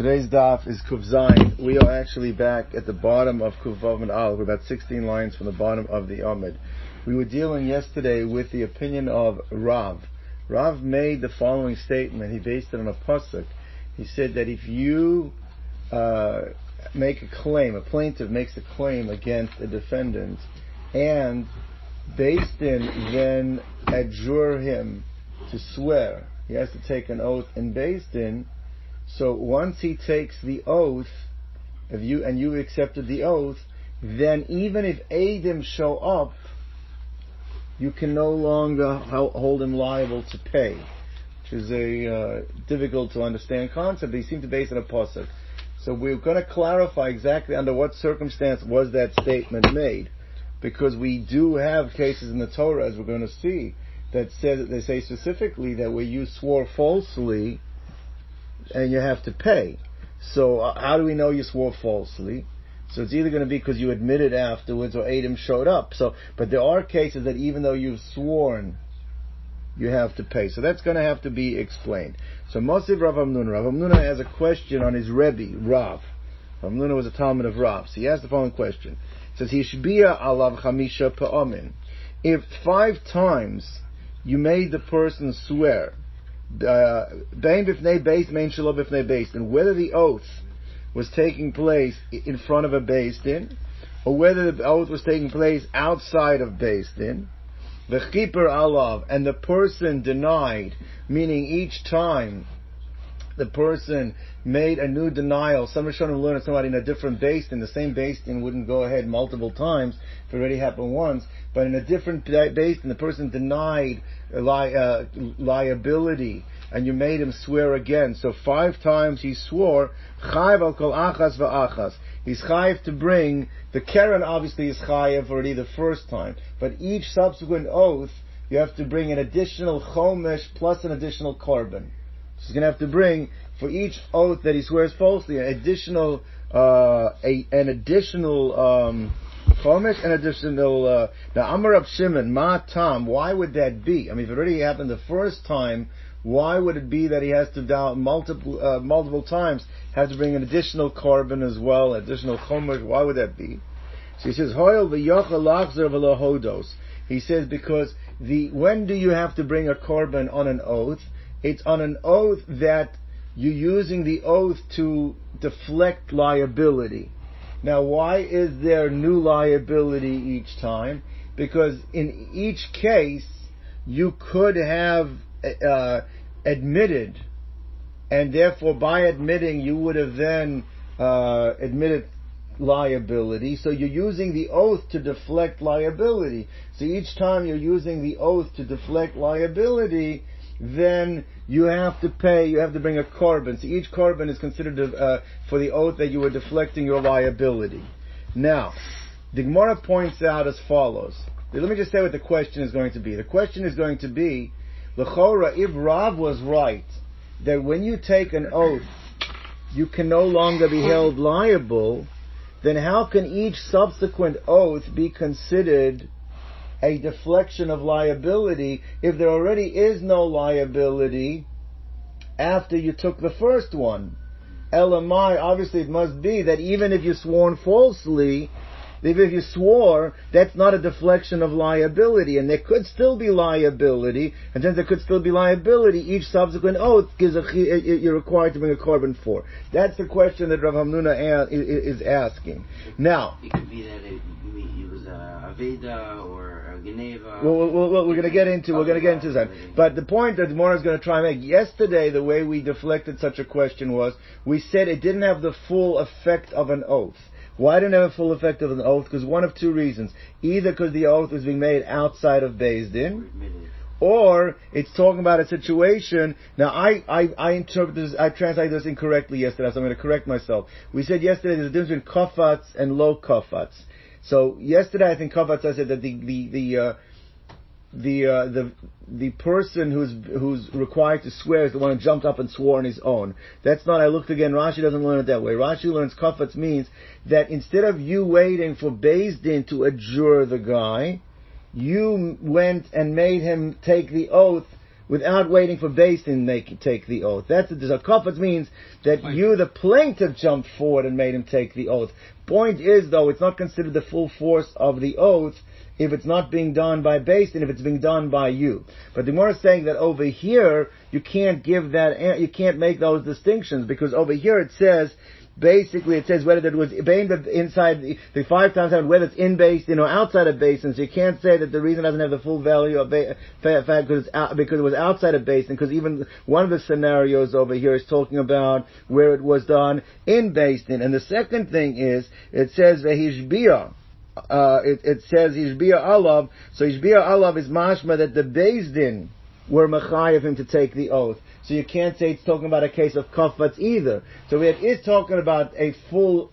Today's daf is Kuf Zayin. We are actually back at the bottom of Kuf Vav and Al. We're about 16 lines from the bottom of the Amid. We were dealing yesterday with the opinion of Rav. Rav made the following statement. He based it on a pasuk. He said that if you uh, make a claim, a plaintiff makes a claim against a defendant, and Din then adjure him to swear, he has to take an oath in Din, so once he takes the oath, if you and you accepted the oath, then even if Adim show up, you can no longer hold him liable to pay, which is a uh, difficult to understand concept. They seem to base it on a pasuk. So we're going to clarify exactly under what circumstance was that statement made, because we do have cases in the Torah, as we're going to see, that says they say specifically that where you swore falsely and you have to pay. So uh, how do we know you swore falsely? So it's either going to be because you admitted afterwards or Adam showed up. So, but there are cases that even though you've sworn, you have to pay. So that's going to have to be explained. So Mosiv Rav Hamnuna. Rav Hamnuna has a question on his Rebbe, Rav. Rav Hamnuna was a Talmid of Rav. So he asked the following question. It says, Hishbiya alav chamisha pa'amin. If five times you made the person swear uh, and whether the oath was taking place in front of a Beis Din, or whether the oath was taking place outside of Beis Din, the keeper alav, and the person denied, meaning each time the person made a new denial, some Rishonim learned somebody in a different Din, the same Din wouldn't go ahead multiple times if it already happened once, but in a different Beis Din, the person denied li- uh, liability, and you made him swear again. So five times he swore, chayv al kol achas va'achas. He's chayiv to bring, the keren obviously is chayiv already the first time, but each subsequent oath, you have to bring an additional chomesh plus an additional korban. So he's going to have to bring, for each oath that he swears falsely, an additional, uh, a, an additional, um, chomesh, an additional, uh, now Amar of Shimon, ma tam, why would that be? I mean, if it already happened the first time, why would it be that he has to down multiple uh, multiple times have to bring an additional korban as well, additional chomer? Why would that be? So he says, "Hoil hodos." He says because the when do you have to bring a korban on an oath? It's on an oath that you're using the oath to deflect liability. Now, why is there new liability each time? Because in each case, you could have uh, admitted, and therefore by admitting you would have then uh, admitted liability. So you're using the oath to deflect liability. So each time you're using the oath to deflect liability, then you have to pay, you have to bring a korban. So each korban is considered uh, for the oath that you were deflecting your liability. Now, the Gemara points out as follows. Let me just say what the question is going to be. The question is going to be, L'chora, if Rav was right, that when you take an oath, you can no longer be held liable, then how can each subsequent oath be considered a deflection of liability if there already is no liability after you took the first one? LMI, obviously it must be that even if you sworn falsely, even if you swore, that's not a deflection of liability, and there could still be liability, and since there could still be liability, each subsequent oath gives a, you're required to bring a korban for. That's the question that Rav Hamnuna is asking. Now, it could be that it, it was a Aveda or Geneva. Well, well, well, we're going to get into we're going to get into that. But the point that Mora is going to try and make yesterday, the way we deflected such a question was we said it didn't have the full effect of an oath. Why didn't it have a full effect of an oath? Because one of two reasons. Either because the oath was being made outside of Beis Din, or it's talking about a situation. Now, I, I, I interpret this, I translated this incorrectly yesterday, so I'm going to correct myself. We said yesterday there's a difference between kafats and low kafats. So yesterday I think kafats I said that the, the, the, uh, the uh, the the person who's who's required to swear is the one who jumped up and swore on his own. That's not. I looked again. Rashi doesn't learn it that way. Rashi learns kafetz means that instead of you waiting for Din to adjure the guy, you went and made him take the oath without waiting for Din make take the oath. That's the Kafetz means that you, the plaintiff, jumped forward and made him take the oath. Point is, though, it's not considered the full force of the oath if it's not being done by Beis Din, if it's being done by you. But the more is saying that over here, you can't give that, you can't make those distinctions, because over here it says, basically it says whether it was inside the, inside, the five times seven, whether it's in Beis Din or outside of Beis Din. So you can't say that the reason doesn't have the full value of ba- fact because out, because it was outside of Beis Din. Because even one of the scenarios over here is talking about where it was done in Beis Din. And the second thing is it says vehishbiyah. Uh, it, it says Ishbia Alav, so Ishbia Alav is mashma that the Beis Din were of him to take the oath. So you can't say it's talking about a case of kafats either. So it is talking about a full,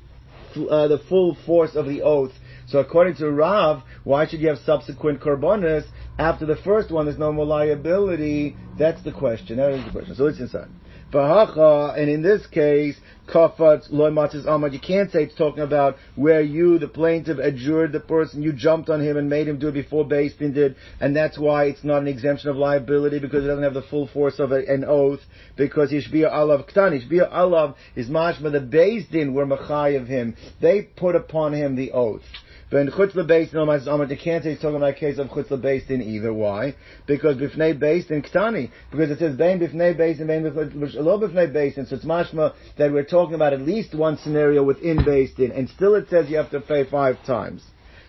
uh, the full force of the oath. So according to Rav, why should you have subsequent korbanos after the first one? There's no more liability. That's the question. That is the question. So it's inside. Vahacha, and in this case, kafat loy matzis amad. You can't say it's talking about where you, the plaintiff, adjured the person, you jumped on him and made him do it before Beis Din did, and that's why it's not an exemption of liability because it doesn't have the full force of a, an oath. Because Ishbia alav ktan, Ishbia alav is mashma the Beis Din were machay of him. They put upon him the oath. But in Chutz Beis Din, Amar, you can't say he's talking about a case of Chutz Beis Din either. Why? Because Bifnei Beis Din Ktani. Because it says Bein Bifnei Beis Din, Bein Bifnei Beis Din. So it's mashma that we're talking about at least one scenario within Beis Din. And still it says you have to pay five times.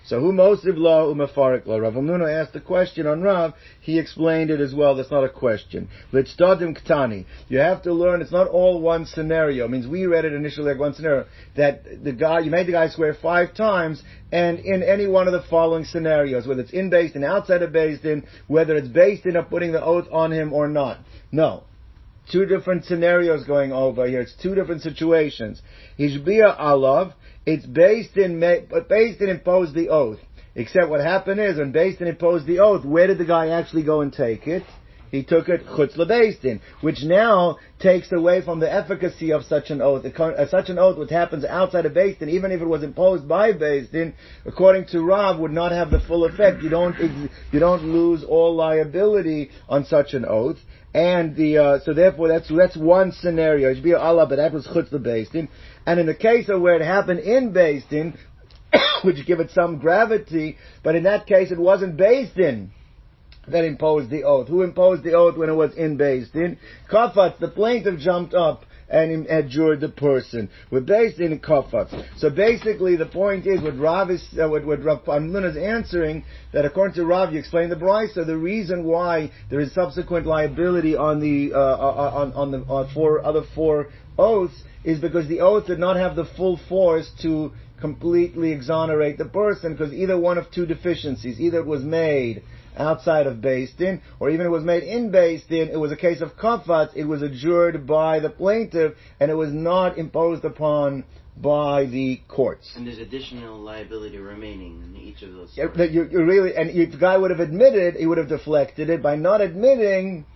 So who mosiv law umafarik law? Rav Amnuna asked the question on Rav. He explained it as well. That's not a question. Litzdadim ktani. You have to learn. It's not all one scenario. It means we read it initially like one scenario that the guy you made the guy swear five times, and in any one of the following scenarios, whether it's in Beis Din, outside of Beis Din, whether it's Beis Din of putting the oath on him or not. No. Two different scenarios going over here. It's two different situations. Hishbia alav, it's Beis Din, but Beis Din imposed the oath. Except what happened is when Beis Din imposed the oath, where did the guy actually go and take it? He took it chutz lebeistin, which now takes away from the efficacy of such an oath. Uh, such an oath, which happens outside of Din, even if it was imposed by Din, according to Rav, would not have the full effect. You don't you don't lose all liability on such an oath. And the uh, so therefore that's that's one scenario. It should be Allah, but that was chutz lebeistin. And in the case of where it happened in Din, which give it some gravity, but in that case it wasn't Din that imposed the oath. Who imposed the oath when it was in Din? Kafat, the plaintiff jumped up and adjured the person. We're Beis Din Kafat. So basically the point is what Rav is, uh, what, what Rav Amnun is answering, that according to Rav, you explained the Brisa, the reason why there is subsequent liability on the, uh, uh on, on the, on four, other four oaths is because the oath did not have the full force to completely exonerate the person because either one of two deficiencies, either it was made outside of Beis Din, or even it was made in Beis Din, it was a case of kafat, it was adjured by the plaintiff, and it was not imposed upon by the courts. And there's additional liability remaining in each of those. Yeah, you, you really, and if the guy would have admitted, he would have deflected it. By not admitting,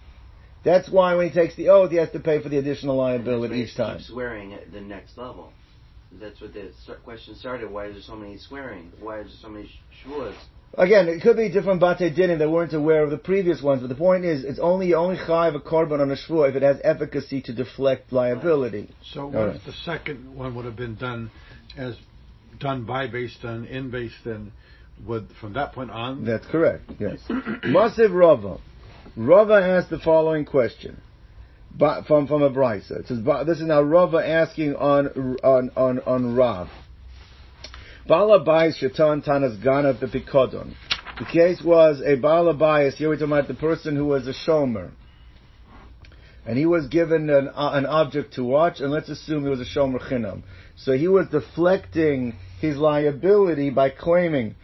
that's why when he takes the oath, he has to pay for the additional liability each time. Swearing at the next level. That's what the question started. Why is there so many swearing? Why is there so many shvuas? Again, it could be different bate dinim that weren't aware of the previous ones, but the point is, it's only only chayiv a korban on a shvua if it has efficacy to deflect liability. So what right. if the second one would have been done as done by Beis Din in Beis Din? Would from that point on? That's correct. Yes. Masiv Rava. Rava asked the following question. From from a brisa. It says this is now Rava asking on on on on Rav. Balabais Shaitan Tanas Ganav Bikodon. The case was a Balabais, here we're talking about the person who was a Shomer. And he was given an, uh, an object to watch, and let's assume he was a Shomer Chinam. So he was deflecting his liability by claiming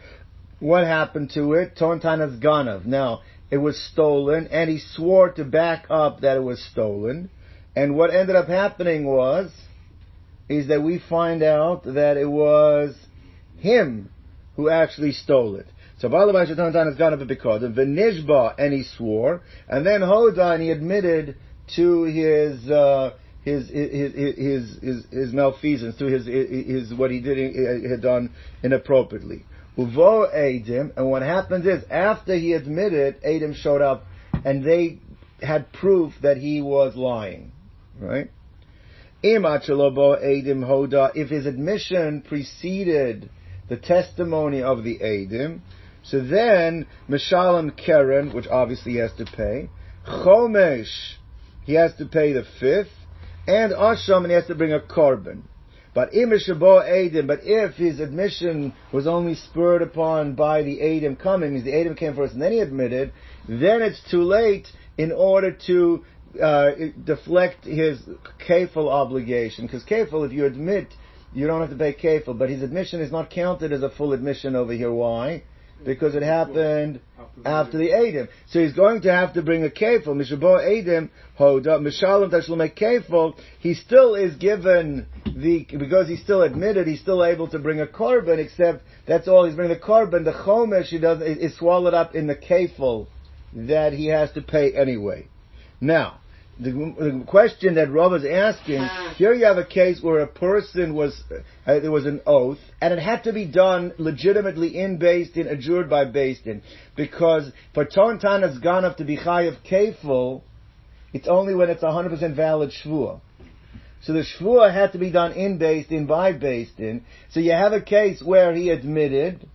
what happened to it, Tontanas Ganav. Now, it was stolen, and he swore to back up that it was stolen. And what ended up happening was, is that we find out that it was him who actually stole it. So Balabai Shatan has gone up because of the Nishba and he swore, and then Hoda and he admitted to his, uh, his, his, his, his, his, malfeasance, to his, his, what he did, had done inappropriately. Uvo Adim, and what happens is, after he admitted, Adim showed up, and they had proof that he was lying, right? If his admission preceded the testimony of the Adim, so then Mishalim Keren, which obviously he has to pay, Chomesh, he has to pay the fifth, and Asham, and he has to bring a korban. But Edim, but if his admission was only spurred upon by the Adim coming, means the Adim came first and then he admitted, then it's too late in order to uh, deflect his kafel obligation. Because kafel, if you admit, you don't have to pay kafel, but his admission is not counted as a full admission over here. Why? because it happened after the Adim. So he's going to have to bring a kefil. Mishabo Adim, Hoda, Mishalim Tashlume kefil. He still is given the, because he's still admitted, he's still able to bring a korban, except that's all he's bringing the korban. The chomesh he does is swallowed up in the kefil that he has to pay anyway. Now, the, the, question that Rob is asking, here you have a case where a person was, uh, there was an oath, and it had to be done legitimately in Beis Din, adjured by Din, because for Tontan has gone up to be Chayav Kefil, it's only when it's a 100% valid Shvuah. So the Shvuah had to be done in Beis Din, by Din, so you have a case where he admitted,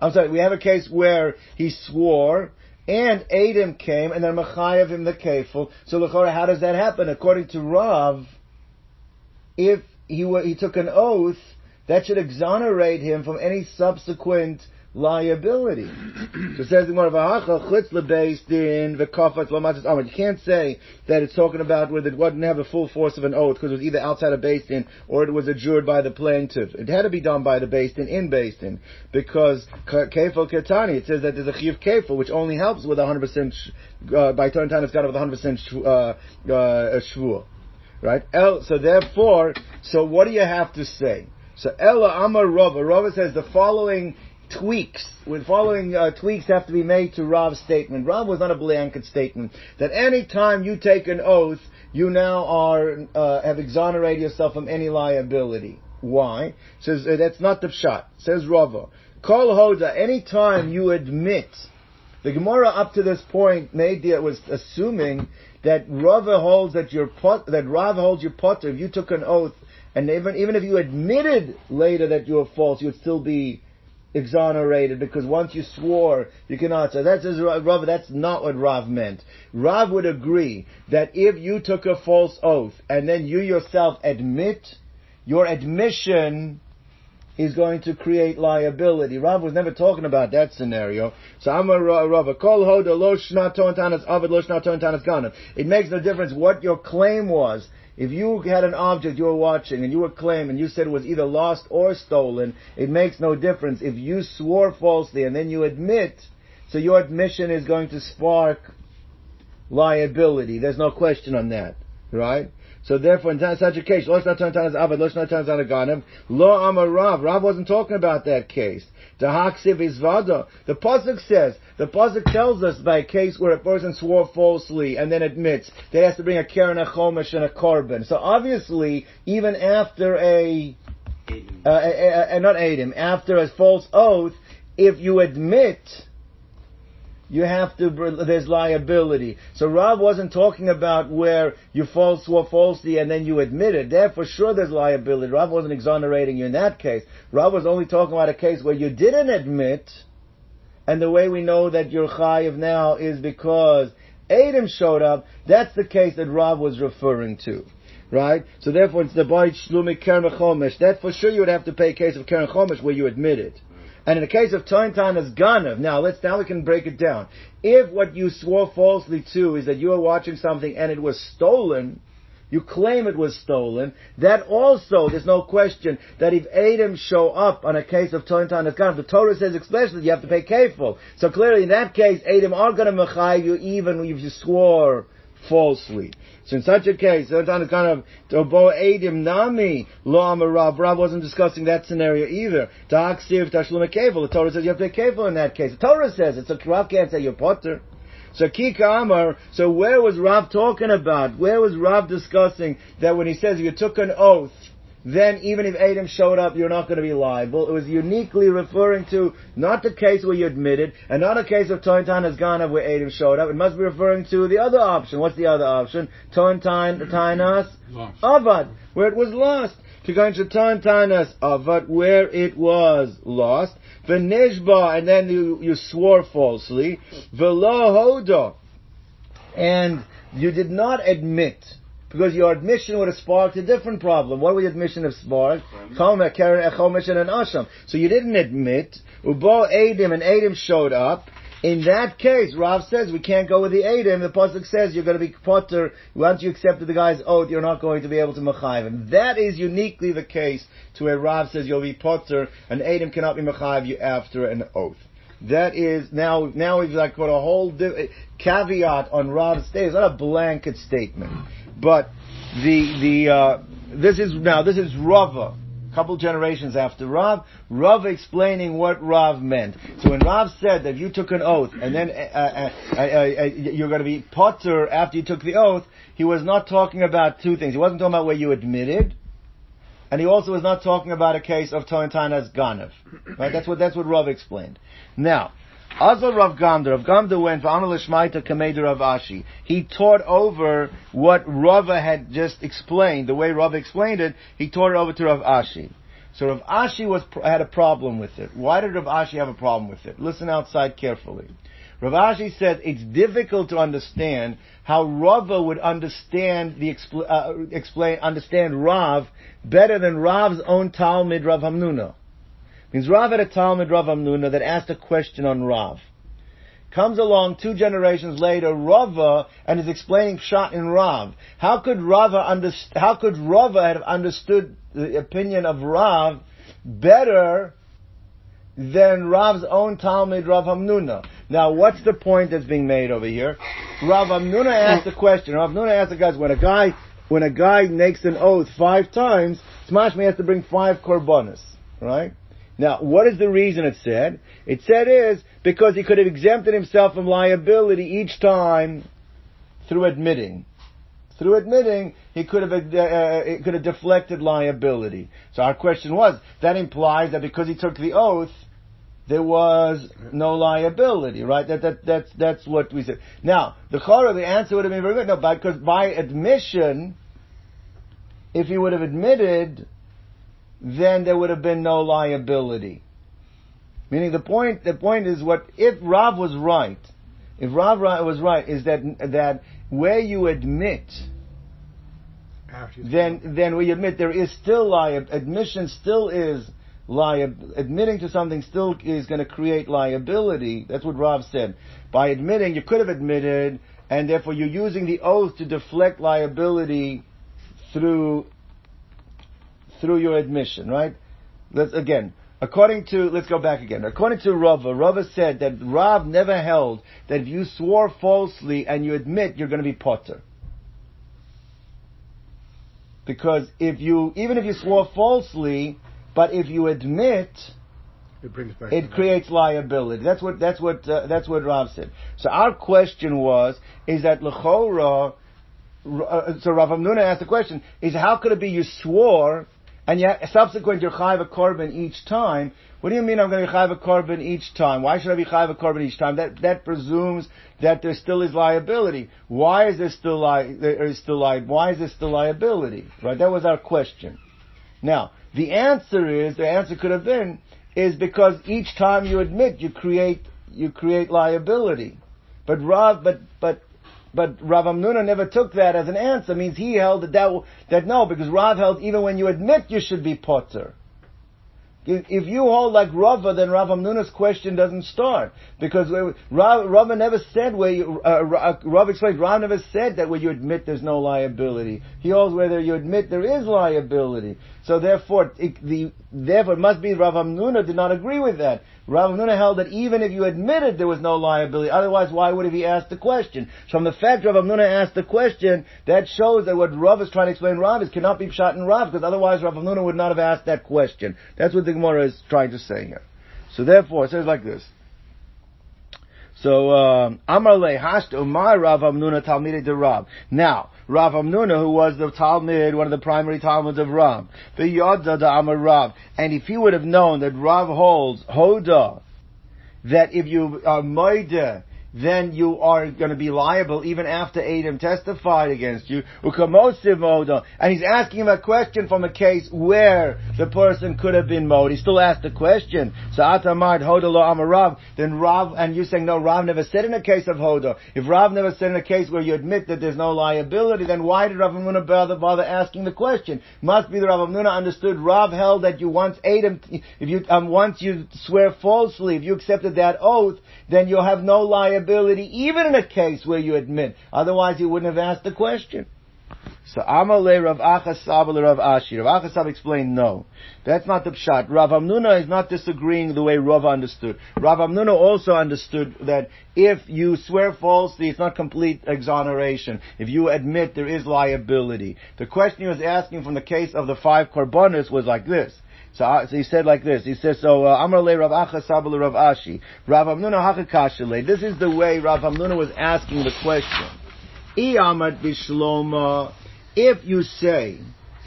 I'm sorry, we have a case where he swore, and Adam came, and then Machayev him the kefil. So Lechora, how does that happen? According to Rav, if he were, he took an oath, that should exonerate him from any subsequent liability. so it says the based Ahmed. You can't say that it's talking about where it wouldn't have the full force of an oath because it was either outside of Beis Din or it was adjured by the plaintiff. It had to be done by the Din in Beis Din because kefil ketani. It says that there's a chiv kefil which only helps with 100% uh, by turn time it's got with 100% uh, uh, shvur. Right? El, so therefore, so what do you have to say? So Ella Amar Rava. Rava says the following tweaks, with following uh, tweaks have to be made to Rav's statement. Rav was not a blanket statement that any time you take an oath, you now are uh, have exonerated yourself from any liability. Why? Says uh, that's not the pshat. Says Rava. Kol hoda. Any time you admit, the Gemara up to this point made the, was assuming that Rava holds that your pot, that Rav holds your potter. If you took an oath, and even even if you admitted later that you were false, you would still be exonerated because once you swore, you cannot. So that says Rav, that's not what Rav meant. Rav would agree that if you took a false oath and then you yourself admit, your admission is going to create liability. Rav was never talking about that scenario. So I'm a Rav. It makes no difference what your claim was. If you had an object you were watching and you were claiming you said it was either lost or stolen, it makes no difference. If you swore falsely and then you admit, so your admission is going to spark liability. There's no question on that. Right? So therefore, in such a case, lo avad, lo amar Rav. Rav wasn't talking about that case. The haksiv is vada. The pasuk says, the pasuk tells us by a case where a person swore falsely and then admits they has to bring a keren, a chomesh, and a korban. So obviously, even after a, uh, a, a, a not adim, after a false oath, if you admit you have to, there's liability. So Rav wasn't talking about where you false swore falsely and then you admit it. There for sure there's liability. Rav wasn't exonerating you in that case. Rav was only talking about a case where you didn't admit, and the way we know that you're chayiv now is because Adam showed up. That's the case that Rav was referring to. Right? So therefore it's the Bait Shlumi Keren Chomesh. That for sure you would have to pay a case of Keren Chomesh where you admit it. And in the case of time as ganav, now let's now we can break it down. If what you swore falsely to is that you were watching something and it was stolen, you claim it was stolen, that also, there's no question, that if Adam show up on a case of time as ganav, the Torah says explicitly you have to pay kefil. So clearly in that case, Adam are going to mechay you even if you swore falsely. So in such a case, sometimes kind of Tobo Edim Nami Lo Rav. Rav wasn't discussing that scenario either. Ta'aksiv Tashlum Kevel. The Torah says you have to be Kevel in that case. The Torah says it, so Rav can't say you're Potter. So Kika Amar, so where was Rav talking about? Where was Rav discussing that when he says you took an oath then even if Adam showed up, you're not going to be liable. It was uniquely referring to not the case where you admitted, and not a case of Tointan has gone up where Adam showed up. It must be referring to the other option. What's the other option? Tointan, Tainas, Avad, where it was lost. To go into Tointanas Avad, where it was lost. V'nishba, and then you, you swore falsely. V'lo hodo, and you did not admit because your admission would have sparked a different problem. What would your admission have sparked? Chomer, Keren, Chomesh, and an Asham. So you didn't admit. Ubo Adim, and Adim showed up. In that case, Rav says we can't go with the Adim. The Pasuk says you're going to be potter. Once you accepted the guy's oath, you're not going to be able to mechayiv. And that is uniquely the case to where Rav says you'll be potter, and Adim cannot be mechayiv you after an oath. That is now now we've like put a whole di- caveat on Rav's statement. It's not a blanket statement, but the the uh, this is now this is Rava. A couple generations after Rav, Rav explaining what Rav meant. So when Rav said that you took an oath and then uh, uh, uh, uh, you're going to be potter after you took the oath, he was not talking about two things. He wasn't talking about where you admitted, and he also was not talking about a case of Tointana's Ganav. Right? That's what that's what Rav explained. Now, Azal Rav Gamda, Rav Gamda went for Amal Shmaita Kameder Rav Ashi. He taught over what Rava had just explained, the way Rava explained it, he taught it over to Rav Ashi. So Rav Ashi was, had a problem with it. Why did Rav Ashi have a problem with it? Listen outside carefully. Rav Ashi said it's difficult to understand how Rava would understand the expl- uh, explain understand Rav better than Rav's own Talmid Rav Hamnuna. Means Rav had a Talmid Rav Amnuna that asked a question on Rav. Comes along two generations later, Rava, and is explaining Pshat in Rav. How could Rava underst- how could Rava have understood the opinion of Rav better than Rav's own Talmid Rav Hamnuna? Now, what's the point that's being made over here? Rav Hamnuna asked a question. Rav Hamnuna asked the guys, when a guy, when a guy makes an oath five times, Smashmi has to bring five korbanos, right? Now, what is the reason it said? It said is because he could have exempted himself from liability each time through admitting. Through admitting, he could have uh, uh, he could have deflected liability. So our question was that implies that because he took the oath, there was no liability, right? That that that's that's what we said. Now, the chora, the answer would have been very good. No, because by admission, if he would have admitted, then there would have been no liability. Meaning the point, the point is what, if Rav was right, if Rav was right, is that, that where you admit, then, then we admit there is still liability, admission still is liability, admitting to something still is going to create liability. That's what Rav said. By admitting, you could have admitted, and therefore you're using the oath to deflect liability through through your admission, right? Let's again. According to, let's go back again. According to Rava, Rava said that Rav never held that if you swore falsely and you admit, you're going to be potter. Because if you, even if you swore falsely, but if you admit, it brings back. It creates liability. That's what that's what uh, that's what Rav said. So our question was: Is that lechora? Uh, so Rav Amnuna asked the question: Is how could it be you swore and yet subsequent you're a korban each time. What do you mean I'm going to be chayiv a korban each time? Why should I be chayiv a korban each time? That that presumes that there still is liability. Why is there still li- there is still li- Why is there still liability? Right. That was our question. Now the answer is the answer could have been is because each time you admit you create you create liability. But Rav, but but but Rav Amnuna never took that as an answer. Means he held that, that that no, because Rav held even when you admit you should be potter. If you hold like Rava, then Rav Amnuna's question doesn't start because Rav, Rava never said where you, uh, Rav explained Rav never said that where you admit there's no liability. He holds whether you admit there is liability. So therefore, it, the therefore it must be Rav Amnuna did not agree with that. Rav Nuna held that even if you admitted there was no liability, otherwise why would he asked the question? So from the fact Rav Nuna asked the question, that shows that what Rav is trying to explain Rav is cannot be shot in Rav, because otherwise Rav Nuna would not have asked that question. That's what the Gemara is trying to say here. So therefore, it says like this. So, um, Amar le hasht umar Rav Amnuna Talmidei de Rav. Now, Rav Amnuna, who was the Talmid, one of the primary Talmids of Rav, the Yodda da Amar Rav, and if he would have known that Rav holds Hoda, that if you are Moide, then you are going to be liable even after Adam testified against you. And he's asking him a question from a case where the person could have been mowed. He still asked the question. So Atamad Hodalo Amarav, then Rav, and you're saying no, Rav never said in a case of Hoda. If Rav never said in a case where you admit that there's no liability, then why did Rav Amnuna bother, bother asking the question? Must be that Rav Amnuna understood Rav held that you once Adam, if you, um, once you swear falsely, if you accepted that oath, then you'll have no liability even in a case where you admit. Otherwise, you wouldn't have asked the question. So Amale Rav Achasab Rav Ashi. Rav Achasab explained no. That's not the pshat. Rav Amnuna is not disagreeing the way Rav understood. Rav Amnuna also understood that if you swear falsely, it's not complete exoneration. If you admit there is liability. The question he was asking from the case of the five korbanos was like this. So, uh, so he said like this. He says, so uh, Amar le Rav Acha Sabal Rav Ashi. Rav Amnuna Hakakashale. This is the way Rav Amnuna was asking the question. If you say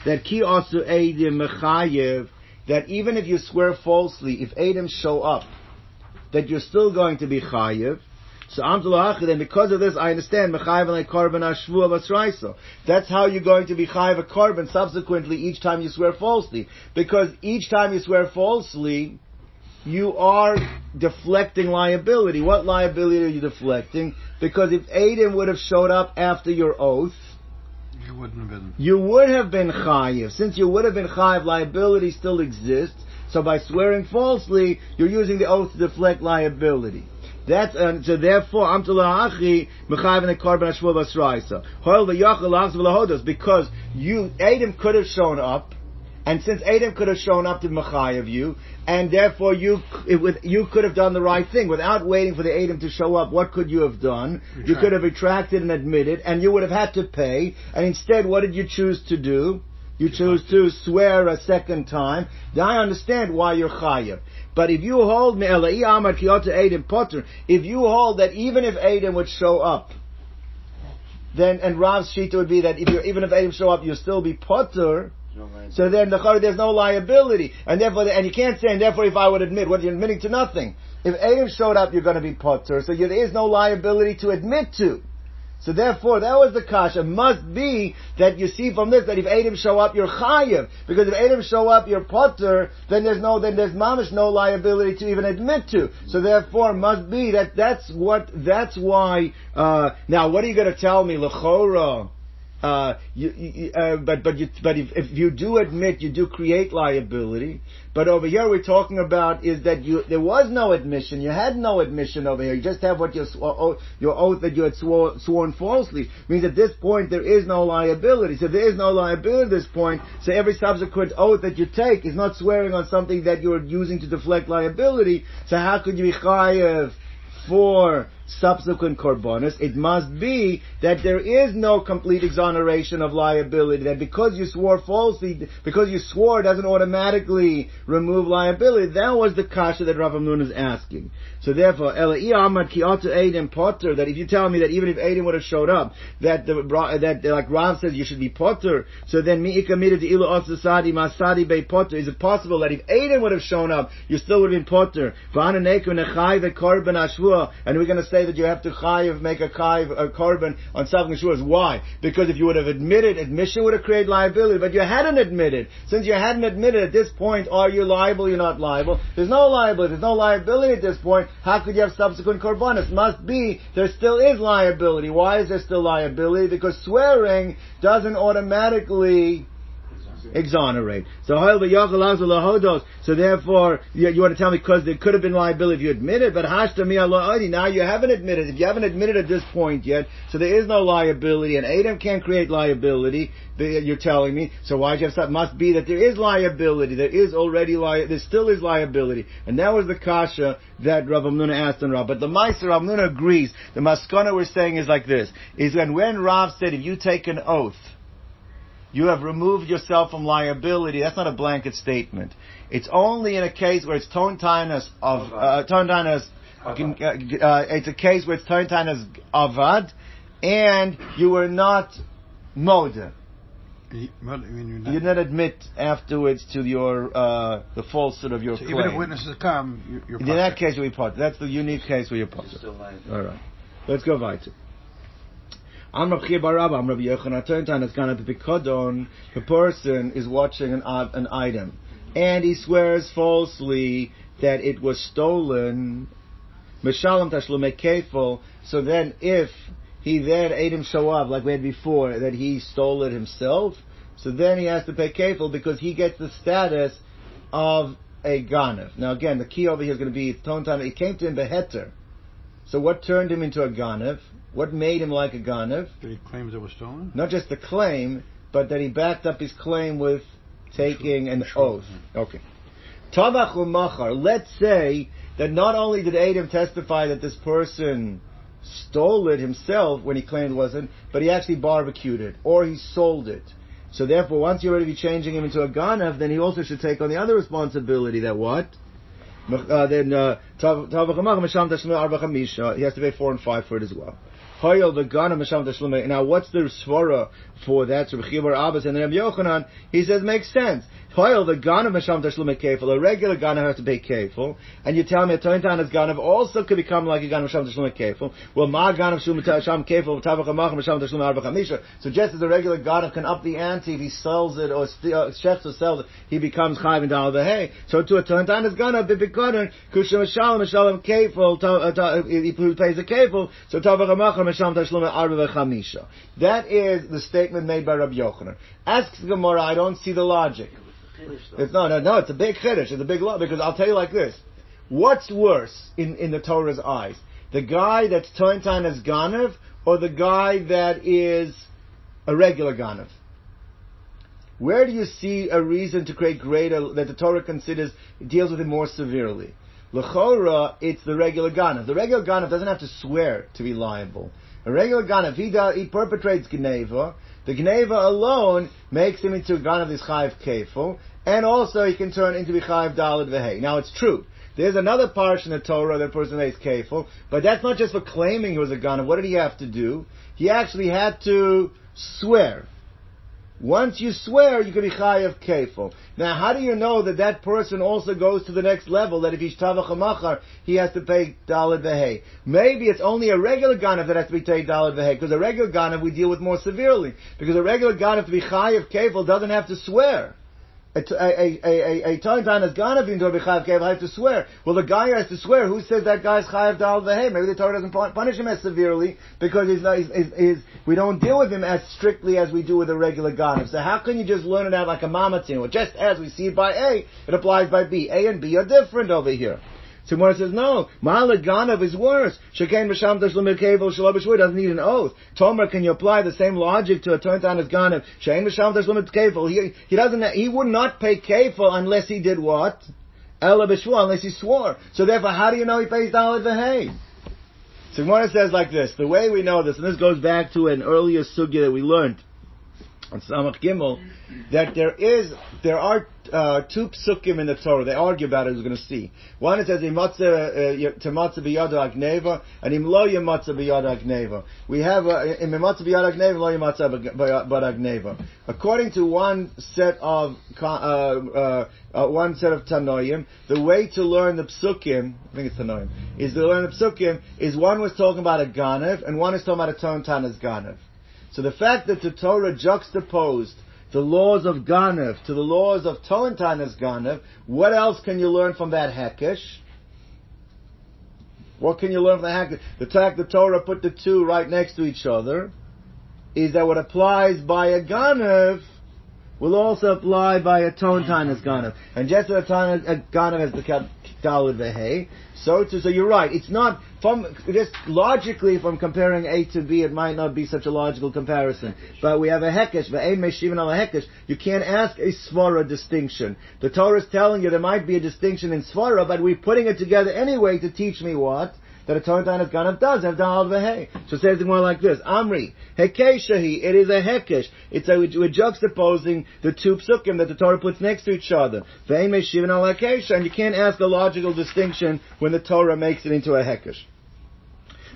that ki asu edim mechayev, that even if you swear falsely, if edim show up, that you're still going to be chayev, so then because of this, I understand mechayev and korban ashvu basraisa. That's how you're going to be chayev a korban subsequently each time you swear falsely, because each time you swear falsely, you are deflecting liability. What liability are you deflecting? Because if Aiden would have showed up after your oath, you wouldn't have been. You would have been chayiv. Since you would have been chayiv, liability still exists. So by swearing falsely, you're using the oath to deflect liability. That's and so therefore I'm to mechayv the korban ashvul basraisa. Hoil v'yachal lachs v'lahodos because you Adam could have shown up, and since Adam could have shown up to mechayev you, and therefore you it, you could have done the right thing without waiting for the Adam to show up. What could you have done? Retract. You could have retracted and admitted, and you would have had to pay. And instead, what did you choose to do? You choose to swear a second time. Then I understand why you're chayiv. But if you hold me, potter, if you hold that even if Adam would show up, then and Rav's shita would be that if you even if Adam show up, you'll still be potter. So then the there's no liability, and therefore, and you can't say, and therefore, if I would admit, what you're admitting to nothing. If Adam showed up, you're going to be potter, so there is no liability to admit to. So therefore, that was the kasha. Must be that you see from this that if Adam show up, you're chayiv. Because if Adam show up, you're potter, then there's no, then there's mamish no liability to even admit to. So therefore, must be that that's what, that's why, uh, now what are you going to tell me, lechora? Uh, you, you, uh, but but you, but if, if, you do admit you do create liability, but over here we're talking about is that you there was no admission, you had no admission over here. You just have what your your oath that you had swore, sworn falsely means at this point there is no liability. So there is no liability at this point. So every subsequent oath that you take is not swearing on something that you're using to deflect liability. So how could you be chayev for subsequent korbanos, it must be that there is no complete exoneration of liability. That because you swore falsely, because you swore doesn't automatically remove liability. That was the kasha that Rav Amnun is asking. So therefore, that if you tell me that even if Adim would have showed up, that the, that like Rav says you should be Potter, so then masadi be Potter. Is it possible that if Adim would have shown up, you still would have been Potter? And we're going to say that you have to chayiv, make a chayiv, a korban on Savin Shuas. Why? Because if you would have admitted, admission would have created liability, but you hadn't admitted. Since you hadn't admitted at this point, are you liable, you're not liable? There's no liability, there's no liability at this point. How could you have subsequent korbanos? Must be, there still is liability. Why is there still liability? Because swearing doesn't automatically exonerate. So So therefore, you, you, want to tell me because there could have been liability if you admitted, but now you haven't admitted. If you haven't admitted at this point yet, so there is no liability, and Adam can't create liability. You're telling me. So why you have something? Must be that there is liability. There is already li- There still is liability, and that was the kasha that Rav Amnuna asked on Rav. But the Meister Rav Amnuna agrees. The maskana we're saying is like this: is when when Rav said, if you take an oath you have removed yourself from liability. That's not a blanket statement. It's only in a case where it's tontinus of uh, tontinus uh, it's a case where it's Tointan as avad, and you were not moda. You, well, I mean, you're not- You did not admit afterwards to your uh, the falsehood of your so claim. even if witnesses come, you- you're In that posher. case, we part. That's the unique case where you're You're part. All right. Let's go weiter. I'm Rav Chia Rabba, I'm Rav Yochanan Turntan, it's gonna be Pikodon, the person is watching an, an item, and he swears falsely that it was stolen, Meshalam Tashlume Kefil, so then if he then ate him show up, like we had before, that he stole it himself, so then he has to pay Kefil because he gets the status of a Ganav. Now again, the key over here is going to be Tontan, it came to him beheter. So what turned him into a Ganav? What made him like a Ganav? That he claims it was stolen. Not just the claim, but that he backed up his claim with taking an oath. Okay. Tavach u'machar. Let's say that not only did Adam testify that this person stole it himself when he claimed it wasn't, but he actually barbecued it, or he sold it. So therefore, once you're already be changing him into a ganav, then he also should take on the other responsibility that what? Uh, then uh, tav- tavach u'machar, misham tashlume arba chamisha. He has to pay four and five for it as well. Now, what's the svara for that? So Bar Abbas and Rabbi Yochanan, he says makes sense. Hoyel the ganav misham tashlume kefil. A regular ganav has to pay kefil, and you tell me a tointan is ganav also could become like a ganav misham tashlume kefil. Well, ma ganav shum sham kefil tavach u'machar misham tashlume arba chamisha. So just as a regular ganav can up the ante if he sells it or st- uh, shechs or sells it, he becomes chayv and dal hey. So to a tointan is ganav bibikodan kushim shalom shalom kefil. uh, ta- He pays a kefil. So tavach u'machar misham tashlume arba chamisha. That is the statement made by Rabbi Yochanan. Asks Gemara, I don't see the logic. It's no, no, no. It's a big chiddush. It's a big law because I'll tell you like this: What's worse in, in the Torah's eyes, the guy that's tointan as ganav, or the guy that is a regular ganav? Where do you see a reason to create greater that the Torah considers deals with it more severely? L'chora, it's the regular ganav. The regular ganav doesn't have to swear to be liable. A regular ganav, he, he perpetrates gneva. The gneva alone makes him into a ganav this chayiv kefil, and also he can turn into chayiv dalad v'hei. Now it's true. There's another part in the Torah that person is kefil, but that's not just for claiming he was a ganav. What did he have to do? He actually had to swear. Once you swear, you can be chayav kefil. Now, how do you know that that person also goes to the next level? That if he's tavach machar, he has to pay dalad v'hei. Maybe it's only a regular ganav that has to be paid dalad v'hei, because a regular ganav we deal with more severely. Because a regular ganav to be chayav kefil doesn't have to swear. A, a, a, a, a Taintan has ganav into a chayav kefil, I have to swear. Well, the guy has to swear. Who says that guy's chayav dalad v'hei? Maybe the Torah doesn't punish him as severely because he's not, he's, he's, he's, we don't deal with him as strictly as we do with a regular ganav. So how can you just learn it out like a mamatin? Well, just as we see it by A, it applies by B. A and B are different over here. So says, no, Ma'ala Ganav is worse. Shekain Kevel Shalom B'shvur doesn't need an oath. Tomer, can you apply the same logic to a Tontan as Ganav? Shein B'sham Tashlim Kevel. He, he doesn't, he would not pay Kevel unless he did what? Ella B'shvur, unless he swore. So therefore, how do you know he pays Dalad V'hei? So Gemara says like this, the way we know this, and this goes back to an earlier sugya that we learned on Samach Gimel, that there is, there are uh, two psukim in the Torah. They argue about it. We're going to see. One it says imatza tematzah biyada agneva, and im lo yematzah biyada agneva. We have uh, im imatza biyada agneva lo biyada agneva. According to one set of uh, uh, uh, one set of Tanoim, the way to learn the psukim, I think it's Tanoim, is to learn the psukim is one was talking about a ganev and one is talking about a ton as ganev. So the fact that the Torah juxtaposed the laws of Ganev to the laws of Toantanas Ganev, what else can you learn from that Hekesh? What can you learn from the Hekesh? The fact the Torah put the two right next to each other is that what applies by a Ganev will also apply by a Toantanas Ganev. And just as a Ganev has the Dalid Vehe, so too, so you're right. It's not from just logically from comparing A to B. It might not be such a logical comparison, but we have a hekesh. Ve'ein meshivin al a hekesh. You can't ask a svara distinction. The Torah is telling you there might be a distinction in svara, but we're putting it together anyway to teach me what that a Torah Tanis Ganav does have Dal V'Hei. So it says it more like this. Amri, Hekeshahi, it is a Hekesh. It's a, we're juxtaposing the two psukim that the Torah puts next to each other. Ve'en Meshivin al Hekesha, and you can't ask a logical distinction when the Torah makes it into a Hekesh.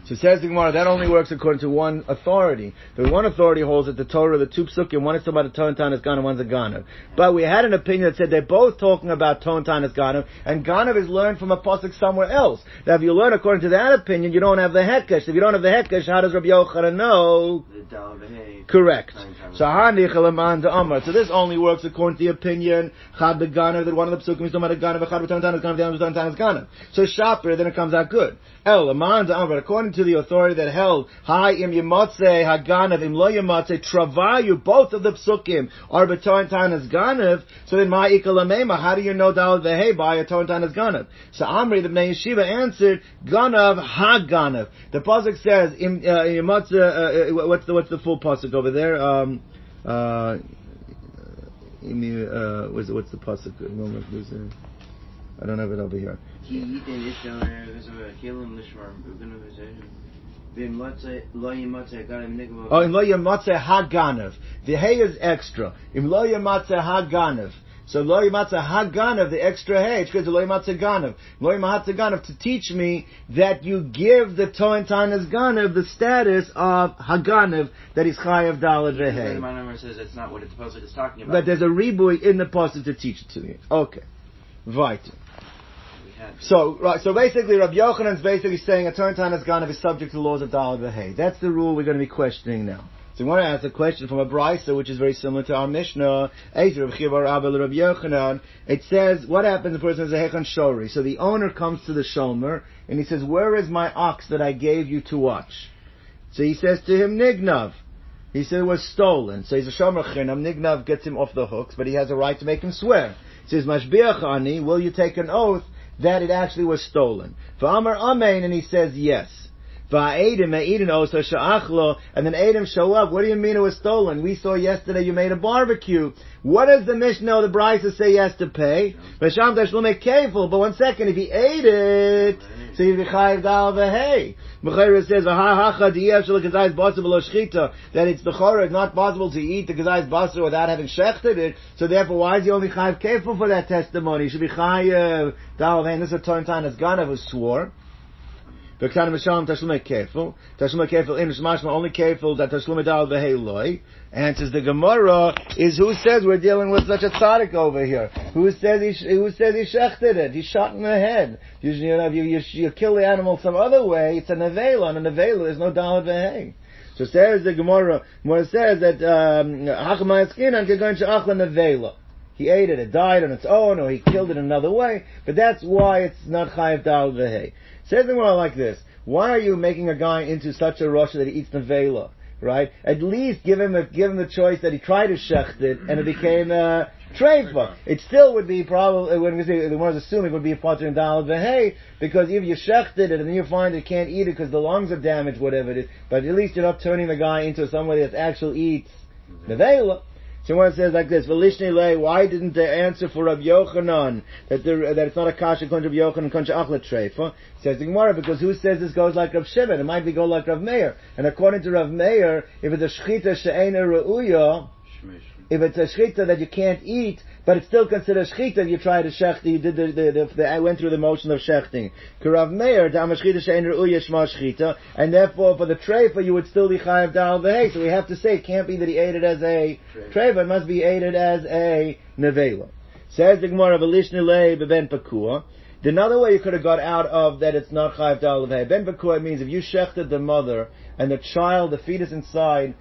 So says the Gemara, that only works according to one authority. The one authority holds that the Torah, the two psukim, one is talking about the Torah and Tanis Ganav, one's a Ganav. But we had an opinion that said they're both talking about Torah and Tanis Ganav, and Ganav is learned from a pasuk somewhere else. Now if you learn according to that opinion, you don't have the Hekesh. If you don't have the Hekesh, how does Rabbi Yochanan know? The Dal V'Hei. Correct. So Hanich Elaman to So this only works according to the opinion Chad Beganav that one of the psukim is talking about a Ganav, Chad Tanis Ganav, the other Tanis Ganav. So Shaper, then it comes out good. El Elaman to. According to the authority that held Hi Im Yemotze Haganav Im Lo Yemotze Travayu. Both of the psukim are B'Tan Tanis Ganav. So then Ma Ikalamema. How do you know Dal Vehe by a Torah Tanis Ganav? So Amri the Bnei Yeshiva answered Ganav Haganav. The pasuk says Im uh, Yemotze. Uh, uh, what's the what's the full pasuk over there? Um, uh, in the, uh, what's the pasuk? I don't know it'll here. Oh, in Loya Matze Haganav. The hay is extra. In Loya Matze Haganav. So Loya Matze Haganav, the extra hay, it's because Loya Matze Ganav. Loya Matze Ganav to teach me that you give the toin as Ganav the status of Haganav that is Chayav Dalad Rehe. My number says it's not what the pasuk is talking about. But there's a rebuy in the pasuk to teach it to me. Okay. Right. So, right, so basically, Rabbi Yochanan's basically saying a turn time is gonna be subject to the laws of Dalad V'Hei. That's the rule we're going to be questioning now. So we want to ask a question from a brisa, which is very similar to our Mishnah. Yochanan. It says, what happens if a person has a hechan shori? So the owner comes to the shomer, and he says, where is my ox that I gave you to watch? So he says to him, Nignav. He said it was stolen. So he's a shomer chinam. Nignav gets him off the hooks, but he has a right to make him swear. He says, Mashbiach ani, will you take an oath that it actually was stolen? V'amar amen, and he says yes. Va'edim e'idin osa sha'achlo, and then Adam show up. What do you mean it was stolen? We saw yesterday you made a barbecue. What does the Mishnah, the Brisa say he has to pay? V'sham tashlume kefil, but one second, if he ate it, so he'd be chayiv dal v'hei. Mechaira says, "Aha hacha diyev shel kazayis basar v'lo shchita," that it's the chora, it's not possible to eat the kazayis basar without having shechted it. So therefore, why is he only chayiv kefil for that testimony? He should be chayiv dal v'hei. This is a time time as Ganav who swore. V'ktan Mishalom Tashlume Kefil. Tashlume Kefil in Mashma only Kefil that Tashlume Dal V'Heloi. Answers the Gemara is who says we're dealing with such a tzaddik over here? Who says he who says he shechted it? He shot in the head. You, you know, you, you, you kill the animal some other way. It's a nevela. On a nevela, there's no Dal V'Hei. So says the Gemara. Gemara says that um, Hachamay Skinan Kegon She'achla Nevela. He ate it, it died on its own, or he killed it another way, but that's why it's not chayiv dal v'hei. Says the Gemara like this, why are you making a guy into such a rush that he eats the nevela? Right? At least give him a, give him the choice that he tried to shecht it, and it became a treifa. It still would be probably, when we say, the Gemara's assuming it would be a potter in dal v'hei, because if you shechted it and then you find it can't eat it because the lungs are damaged, whatever it is, but at least you're not turning the guy into somebody that actually eats the nevela. So one says like this, Velishni why didn't they answer for Rav Yochanan that there, that it's not a kasha kontra Rav Yochanan kontra achlet treifa? Says the Gemara, because who says this goes like Rav Shimon? It might be go like Rav Meir. And according to Rav Meir, if it's a shchita she'ena re'uya, if it's a shchita that you can't eat, but it's still considered shchita if you tried to shecht, you did the, the, the, the, I went through the motion of shechting. Karav Meir, dama shchita she'en re'uya shma shchita, and therefore for the treifa you would still be chayav dal v'hei. So we have to say it can't be that he ate it as a Treifa. it must be ate it as a nevela. Says the Gemara, v'lishni lei beben pakua. Another way you could have got out of that it's not chayav dal v'hei. Ben pakua means if you shechted the mother and the child, the fetus inside,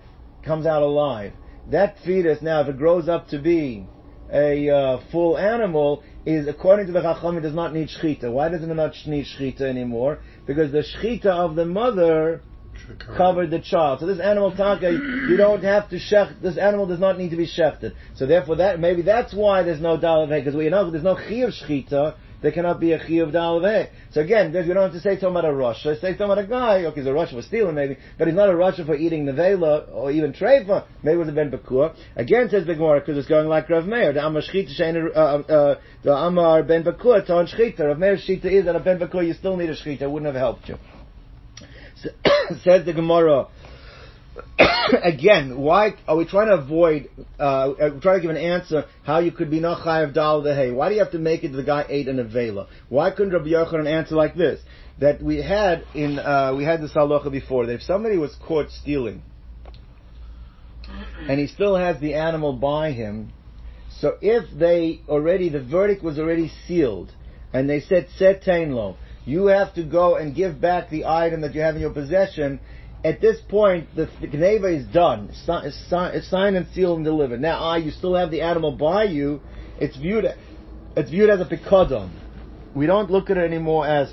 comes out alive. That fetus now, if it grows up to be a uh, full animal, is according to the Chachamim does not need shchita. Why doesn't it not need shchita anymore? Because the shchita of the mother covered the child. So this animal taka, you don't have to shech. This animal does not need to be shechted. So therefore, that maybe that's why there's no dalaveh because we know there's no chiyuv shchita. There cannot be a chiyuv dalaveh. So again, you don't have to say something about a rasha. Say something about a guy. Okay, he's a rasha for stealing maybe, but he's not a rasha for eating nevela or even treifa. Maybe it was a ben pakua. Again, says the Gemara because it's going like Rav Meir. The Amar shchita uh, uh, the Amar ben pakua ton shchita. Rav Meir's shchita is that a ben pakua you still need a shchita. It wouldn't have helped you. Says the Gemara. Again, why are we trying to avoid? Uh, uh, trying to give an answer how you could be not chayav dal hay. Why do you have to make it the guy ate an avela? Why couldn't Rabbi Yochanan answer like this? That we had in uh, we had this halacha before that if somebody was caught stealing and he still has the animal by him, so if they already the verdict was already sealed and they said setain lo, you have to go and give back the item that you have in your possession at this point, the, the Gneva is done. It's, it's, it's signed and sealed and delivered. Now, ah, you still have the animal by you. It's viewed, it's viewed as a pikadon. We don't look at it anymore as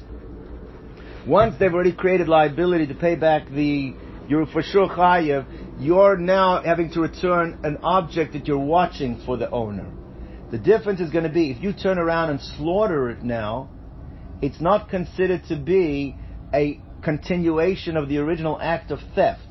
once they've already created liability to pay back the you're for sure chayiv. You're now having to return an object that you're watching for the owner. The difference is going to be if you turn around and slaughter it now, it's not considered to be a continuation of the original act of theft.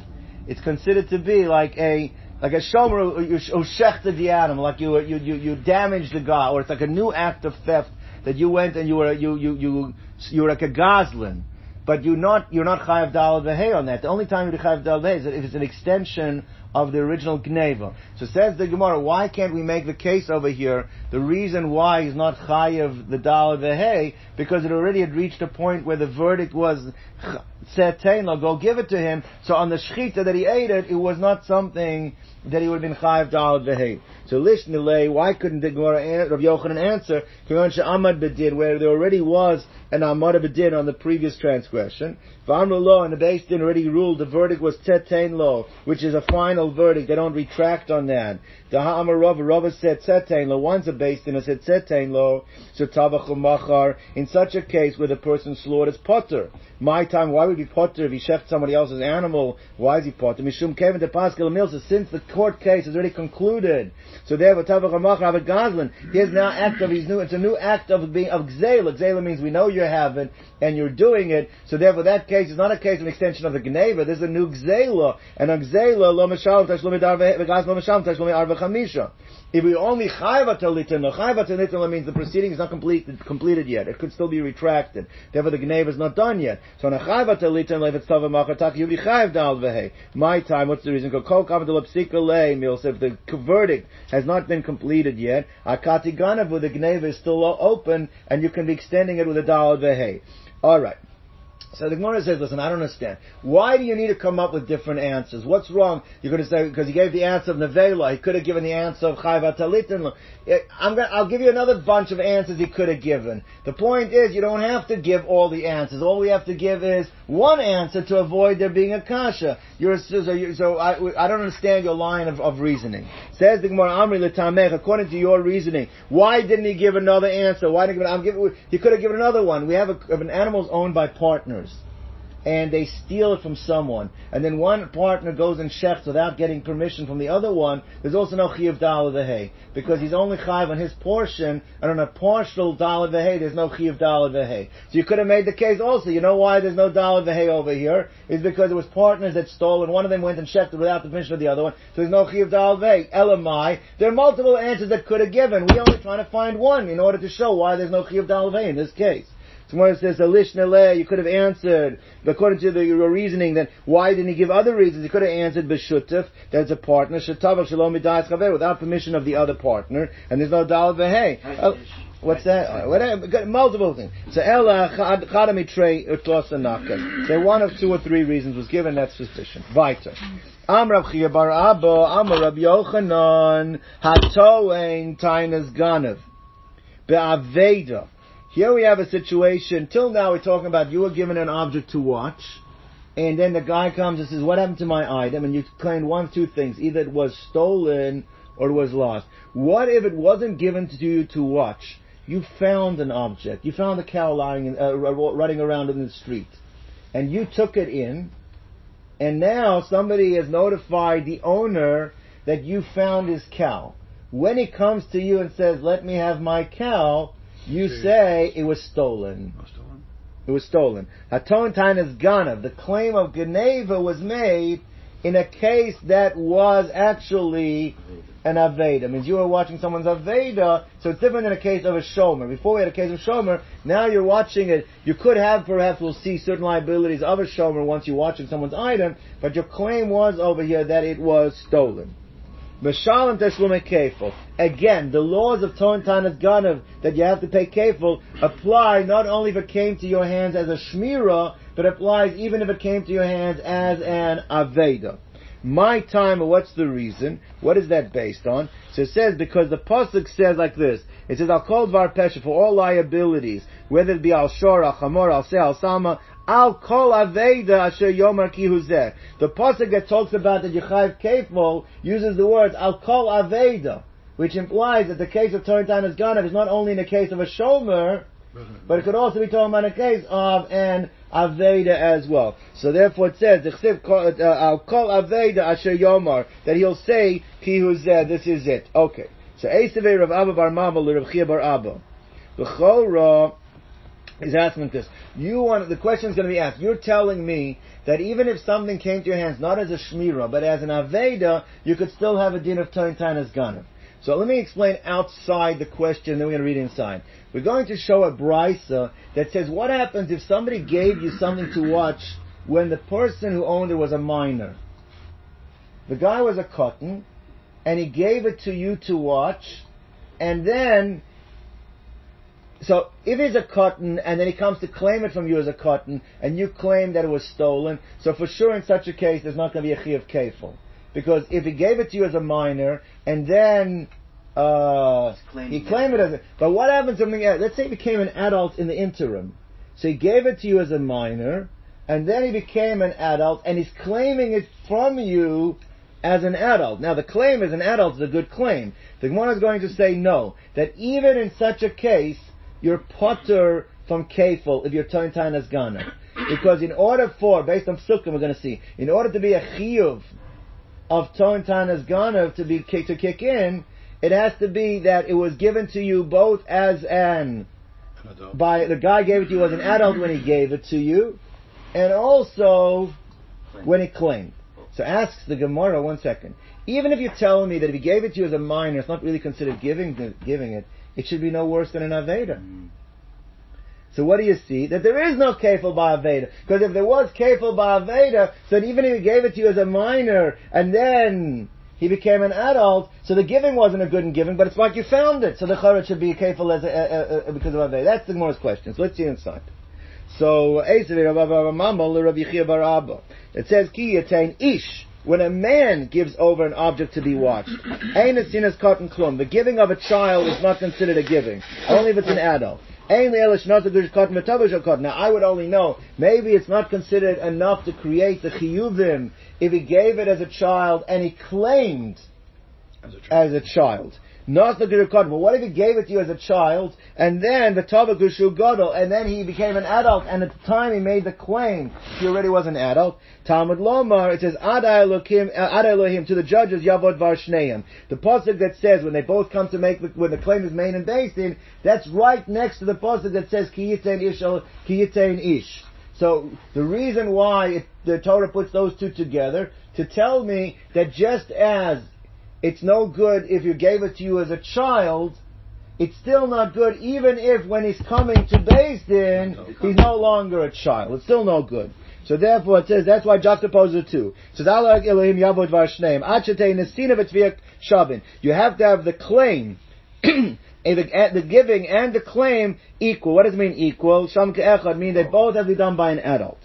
It's considered to be like a like a shomer you shechted the animal, like you you you you damaged the guy, or it's like a new act of theft that you went and you were you you you you were like a gazlan, but you're not you're not chayav dal on that. The only time you're chayav dal is if it's an extension of the original Gneva. So says the Gemara, why can't we make the case over here? The reason why he's not Chayiv the Dal the Hay, because it already had reached a point where the verdict was Setain, go give it to him. So on the Shechita that he ate it, it was not something that he would have been chayiv dal v'hei. So lishnilei, why couldn't the Gemara Rav Yochanan answer? Kivan Amad bedin, where there already was an Amad bedin on the previous transgression. V'amru lo, and the Beis Din already ruled the verdict was tetain lo, which is a final verdict. They don't retract on that. The Ha'amar Rava, said tetain lo. Once a Din has said tetain lo, so tavach machar. In such a case where the person slaughters potter. My time, why would he potter if he shecht somebody else's animal? Why is he potter? Mishum kevin de pascal milsa. Since the court case is already concluded, so therefore tavach machar have a gazlan. Here's now act of his new. It's a new act of being of gzela. Gzela means we know you have it and you're doing it. So therefore, that case is not a case of an extension of the gneva. This is a new gzela, and a gzela lo mishalom tashlumi darve v'gaz lo mishalom tashlumi arva chamisha. If we only chayva talitin, chayva talitin means the proceeding is not completed, completed yet. It could still be retracted. Therefore, the gneva is not done yet. So on a chayva talitin, lev it's tava machatak, you'll chayv dal vehe. My time, what's the reason? Meals, if the verdict has not been completed yet, akati ganav, the gneva is still open, and you can be extending it with a dal vehe. Alright. So the Gemara says, listen, I don't understand. Why do you need to come up with different answers? What's wrong? You're going to say, because he gave the answer of Nevela, he could have given the answer of Chayva Talitin. Eh, I'm going I'll give you another bunch of answers he could have given. The point is, you don't have to give all the answers. All we have to give is one answer to avoid there being a kasha. You're, so, you, so I, I don't understand your line of, of reasoning. Says the Gemara, Amri L'tamech, according to your reasoning, why didn't he give another answer? Why didn't he give, I'm giving, he could have given another one. We have, a, have an animal's owned by partners and they steal it from someone, and then one partner goes and shechts without getting permission from the other one, there's also no chiyuv dal hay because he's only chayiv on his portion, and on a partial dal hay, there's no chiyuv dal hay. So you could have made the case also. You know why there's no dal hay over here? Is because it was partners that stole, and one of them went and shechts without the permission of the other one. So there's no chiyuv dal hay. Elamai. There are multiple answers that could have given. We're only trying to find one in order to show why there's no chiyuv dal hay in this case. Tomorrow says, Alish you could have answered, according to the, your reasoning, then why didn't he give other reasons? He could have answered Beshuttif, that's a partner, Shatavach Shalom Chaver, without permission of the other partner, and there's no Dal Vehei. Uh, what's that? Whatever, multiple things. So Ella Chadamitre Utlosa So one of two or three reasons was given, that's sufficient. Weiter. Am Rav Chia Bar Abba, Am Rav Yochanan, Hatoein Tainas Ganav. Be'aveda. Here we have a situation, till now we're talking about you were given an object to watch, and then the guy comes and says, what happened to my item? And you claim one of two things, either it was stolen or it was lost. What if it wasn't given to you to watch? You found an object. You found a cow lying, in, uh, running around in the street. And you took it in, and now somebody has notified the owner that you found his cow. When he comes to you and says, let me have my cow, you say it was stolen. stolen. It was stolen. Haton is ganav. The claim of Gneva was made in a case that was actually an Aveda. Means you were watching someone's Aveda, so it's different than a case of a Shomer. Before we had a case of Shomer, now you're watching it. You could have, perhaps, we'll see certain liabilities of a Shomer once you're watching someone's item, but your claim was over here that it was stolen. Meshalim Teshlume Kefil. Again, the laws of Ton Tanas Ganav that you have to pay Kefil apply not only if it came to your hands as a Shmira, but applies even if it came to your hands as an Aveda. My time, what's the reason? What is that based on? So it says, because the Pasuk says like this, it says, I'll call Dvar Pesha for all liabilities, whether it be Al Shor, Al Chamor, Al Se, Al Sama, Al Kol Aveda Asher Yomar Ki. The Pasuk that talks about the Yechayiv Kefol uses the words Al Kol Aveda, which implies that the case of Torah Tanas Ganav is not only in the case of a Shomer, but it could also be talking about a case of an Aveda as well. So therefore it says, I'll call Aveda Asher Yomar, that he'll say, Ki Huzeh, this is it. Okay. So Esavei Rav Abba Bar Mama Rav Chia Bar Abba. B'chol is asking this. You want the question is going to be asked. You're telling me that even if something came to your hands not as a shmira but as an aveda, you could still have a din of toin as ganav. So let me explain outside the question, then we're going to read inside. We're going to show a brisa that says what happens if somebody gave you something to watch when the person who owned it was a minor. The guy was a cotton, and he gave it to you to watch, and then so if it's a cotton and then he comes to claim it from you as a cotton and you claim that it was stolen, so for sure in such a case there's not going to be a chi of kefil. Because if he gave it to you as a minor and then uh, he claimed it as a, but what happens if let's say he became an adult in the interim. So he gave it to you as a minor and then he became an adult and he's claiming it from you as an adult. Now the claim as an adult is a good claim. The Gemara is going to say no, that even in such a case, you're potter from kefil if you're turn as gana. Because in order for, based on psukim we're going to see, in order to be a chiyuv of turn as gana to be to kick in, it has to be that it was given to you both as an by the guy gave it to you as an adult when he gave it to you, and also when he claimed. So asks the Gemara one second. Even if you're telling me that if he gave it to you as a minor, it's not really considered giving giving it it should be no worse than an Aveda. Mm. So what do you see? That there is no kefil by Aveda. Because if there was kefil by Aveda, so even if he gave it to you as a minor, and then he became an adult, so the giving wasn't a good and giving, but it's like you found it. So the charat should be a kefil as a, a, a, because of Aveda. That's the Gemara's question. So let's see inside. So, it says, Ki yatain ish when a man gives over an object to be watched, Ain as cotton klum. The giving of a child is not considered a giving, only if it's an adult. Ain't Elish Notadkot Metabushokot. Now I would only know, maybe it's not considered enough to create the chiyuvim if he gave it as a child and he claimed as a child. As a child. But what if he gave it to you as a child, and then the Tavakushu Gadol, and then he became an adult, and at the time he made the claim, he already was an adult. Talmud Lomar, it says, Ad Elohim, uh, Ad Elohim, to the judges, Yavod Varshneim. The pasuk that says, when they both come to make, when the claim is made and based in, that's right next to the pasuk that says, Ki Yitain Ish. So, the reason why it, the Torah puts those two together, to tell me that just as it's no good if you gave it to you as a child. It's still not good even if when he's coming to Beis Din, he's no longer a child. It's still no good. So therefore it says, that's why juxtapose the two. It says, Elohim Yavod Varshneim. Achetei Nesina V'Tviyak Shavin. You have to have the claim, the, the giving and the claim equal. What does it mean equal? Sham Ke'echad mean they oh. both have to be done by an adult.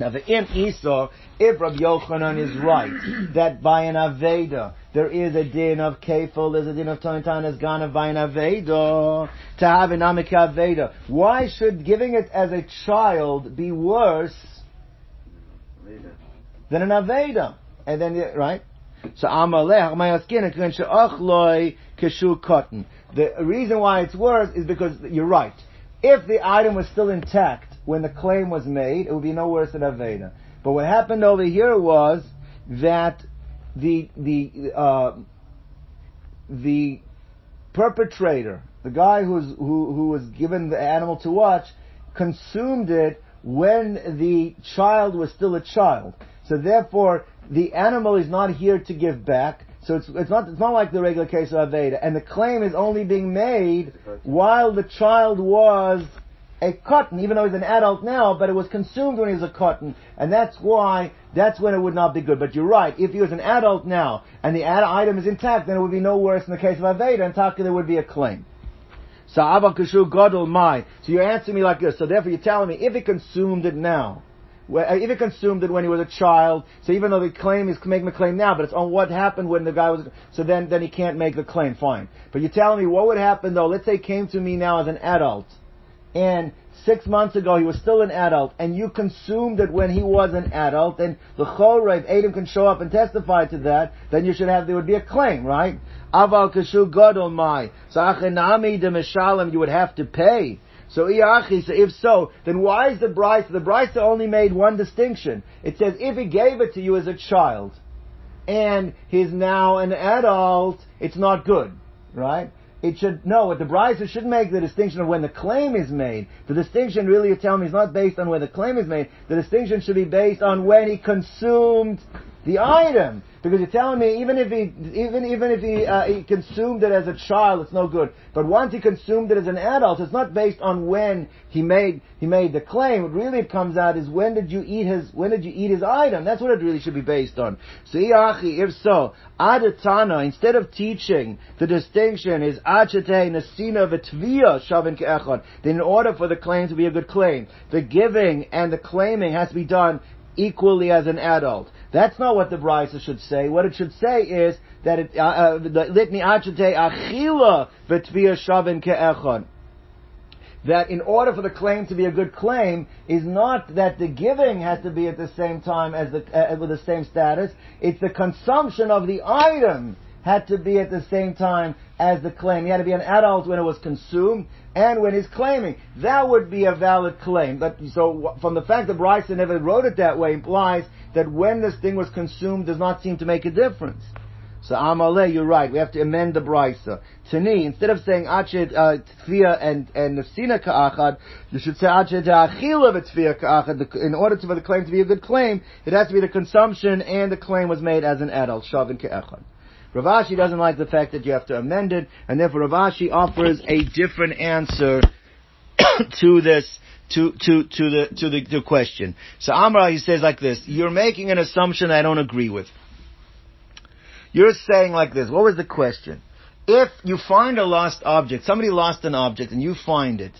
Now the Im Esau, if Rabbi Yochanan is right, that by an Aveda, there is a din of kefil, there's a din of tontan as ganav by an Aveda, to have an amik Aveda. Why should giving it as a child be worse than an Aveda? And then, right? So Amaleh, Mayaskin, Kishu Cotton. The reason why it's worse is because you're right. If the item was still intact, when the claim was made, it would be no worse than Aveda. But what happened over here was that the the uh, the perpetrator, the guy who was who, who was given the animal to watch, consumed it when the child was still a child. So therefore, the animal is not here to give back. So it's, it's not, it's not like the regular case of Aveda. And the claim is only being made while the child was a cotton, even though he's an adult now, but it was consumed when he was a cotton. And that's why, that's when it would not be good. But you're right, if he was an adult now, and the ad- item is intact, then it would be no worse in the case of Aveda, and Taka there would be a claim. So Abba Kashu Gadol Mai. So you're answering me like this. So therefore you're telling me if he consumed it now, uh, if he consumed it when he was a child, so even though the claim is making the claim now, but it's on what happened when the guy was, so then, then he can't make the claim, fine. But you're telling me what would happen though, let's say he came to me now as an adult, and six months ago he was still an adult, and you consumed it when he was an adult, and the Chorev, Adam can show up and testify to that, then you should have, there would be a claim, right? Aval kashu gadol mai. So achenami de mishalim, you would have to pay. So if so, then why is the Brisa, the Brisa only made one distinction. It says if he gave it to you as a child, and he's now an adult, it's not good, right? It should, no, the Brisa should make the distinction of when the claim is made. The distinction really, you're telling me, is not based on where the claim is made. The distinction should be based on when he consumed the item. Because you're telling me even if he even even if he uh, he consumed it as a child, it's no good. But once he consumed it as an adult, it's not based on when he made he made the claim. What really comes out is when did you eat his when did you eat his item? That's what it really should be based on. So if so, adatana instead of teaching the distinction is achete nasina v'tvia shavin ke'echad. Then in order for the claim to be a good claim, the giving and the claiming has to be done equally as an adult. That's not what the Brisa should say. What it should say is that it, uh, uh, litni achete achila v'tvia shavin ke'echad. That in order for the claim to be a good claim is not that the giving has to be at the same time as the, uh, with the same status. It's the consumption of the item had to be at the same time as the claim. He had to be an adult when it was consumed and when he's claiming. That would be a valid claim. But so from the fact that Brisa never wrote it that way implies that when this thing was consumed does not seem to make a difference. So Amaleh, you're right. We have to amend the brisa. Tani, instead of saying achet uh, tfia and and nefsina ka'achad, you should say achet achila v'tfia ka'achad. In order for the claim to be a good claim, it has to be the consumption and the claim was made as an adult. Shavin ka'achad. Rav Ashi doesn't like the fact that you have to amend it, and therefore Rav Ashi offers a different answer to this to to to the to the, question. So Amra he says like this: You're making an assumption I don't agree with. You're saying like this. What was the question? If you find a lost object, somebody lost an object and you find it,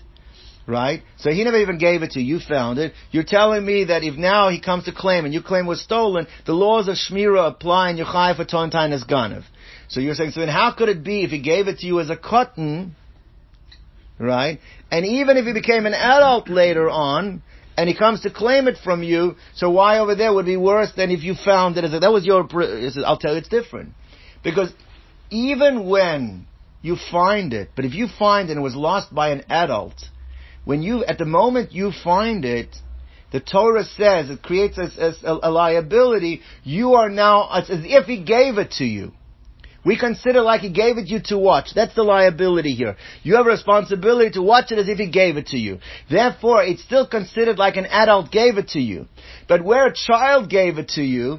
right? So he never even gave it to you, you found it. You're telling me that if now he comes to claim and you claim was stolen, the laws of Shmira apply and you're chayiv for Tontain as Ganav. So you're saying, so then how could it be if he gave it to you as a cotton, right? And even if he became an adult later on, and he comes to claim it from you, so why over there would be worse than if you found it that was your, I'll tell you it's different. Because even when you find it, but if you find it and it was lost by an adult, when you, at the moment you find it, the Torah says it creates a, a, a liability. You are now, it's as if he gave it to you. We consider like he gave it you to watch. That's the liability here. You have a responsibility to watch it as if he gave it to you. Therefore, it's still considered like an adult gave it to you. But where a child gave it to you,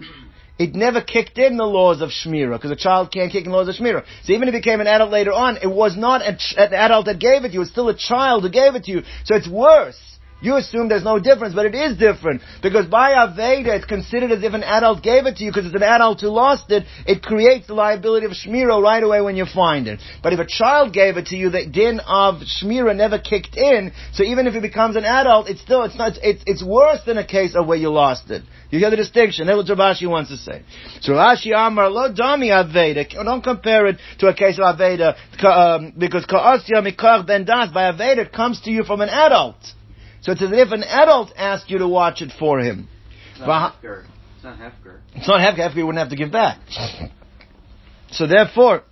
it never kicked in the laws of Shmira, because a child can't kick in the laws of Shmira. So even if it became an adult later on, it was not an adult that gave it to you, it's still a child who gave it to you. So it's worse. You assume there's no difference, but it is different. Because by Aveda, it's considered as if an adult gave it to you, because it's an adult who lost it, it creates the liability of Shmira right away when you find it. But if a child gave it to you, the din of Shmira never kicked in, so even if it becomes an adult, it's still, it's not, it's, it's worse than a case of where you lost it. You hear the distinction. That's what Rashi wants to say. So Rashi Amar lo dami Aveda. Don't compare it to a case of Aveda, um, because Ka'asya mikach ben das, by Aveda comes to you from an adult. So it's as if an adult asked you to watch it for him. It's not Hefker. It's not Hefker. It's not Hefker. Hefker wouldn't have to give back. So therefore,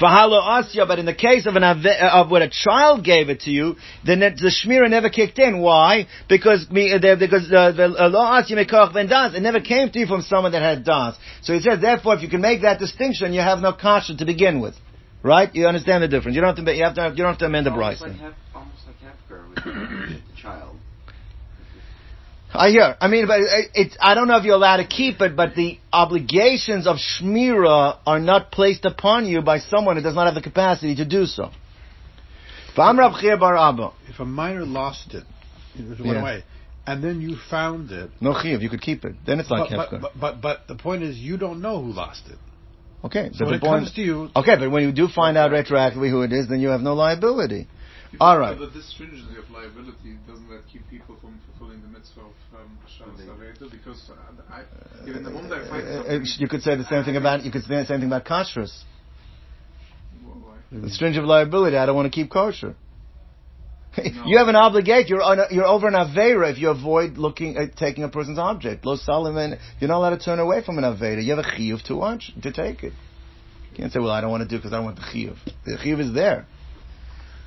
Fahalo Asya, but in the case of an uh, of when a child gave it to you, then the Shmira never kicked in. Why? Because uh, because uh, the uh, Lo Asya Mekach Ben Das, it never came to you from someone that had Das. So he says, therefore, if you can make that distinction, you have no kasha to begin with. Right? You understand the difference. You don't have to. You have to. You don't have to amend the Almost Bryce. like, hef, almost like Hefker with the child. I hear. I mean, but it- it's, I don't know if you're allowed to keep it, but the obligations of Shmira are not placed upon you by someone who does not have the capacity to do so. V'am Rav bar Abba. If a minor lost it, it went Yeah. away, and then you found it. No Chiv, you could keep it. Then it's not But, but, but, but, but the point is, you don't know who lost it. Okay, So but when the it point, comes to you, okay, but when you do find out retroactively who it is, then you have no liability. All right. But this stringency of liability doesn't that keep people from fulfilling the mitzvah of um, Shabbos? Because uh, I, even the moment I find Uh, uh, you could say the same thing about, you could say the same thing about kashrus. The stringent liability, I don't want to keep kosher. you have an obligation. You're on a, you're over an avera if you avoid looking at taking a person's object. Lo Solomon, you're not allowed to turn away from an avera. You have a chiyuv to watch to take it. You can't say, "Well, I don't want to do because I don't want the chiyuv." The chiyuv is there.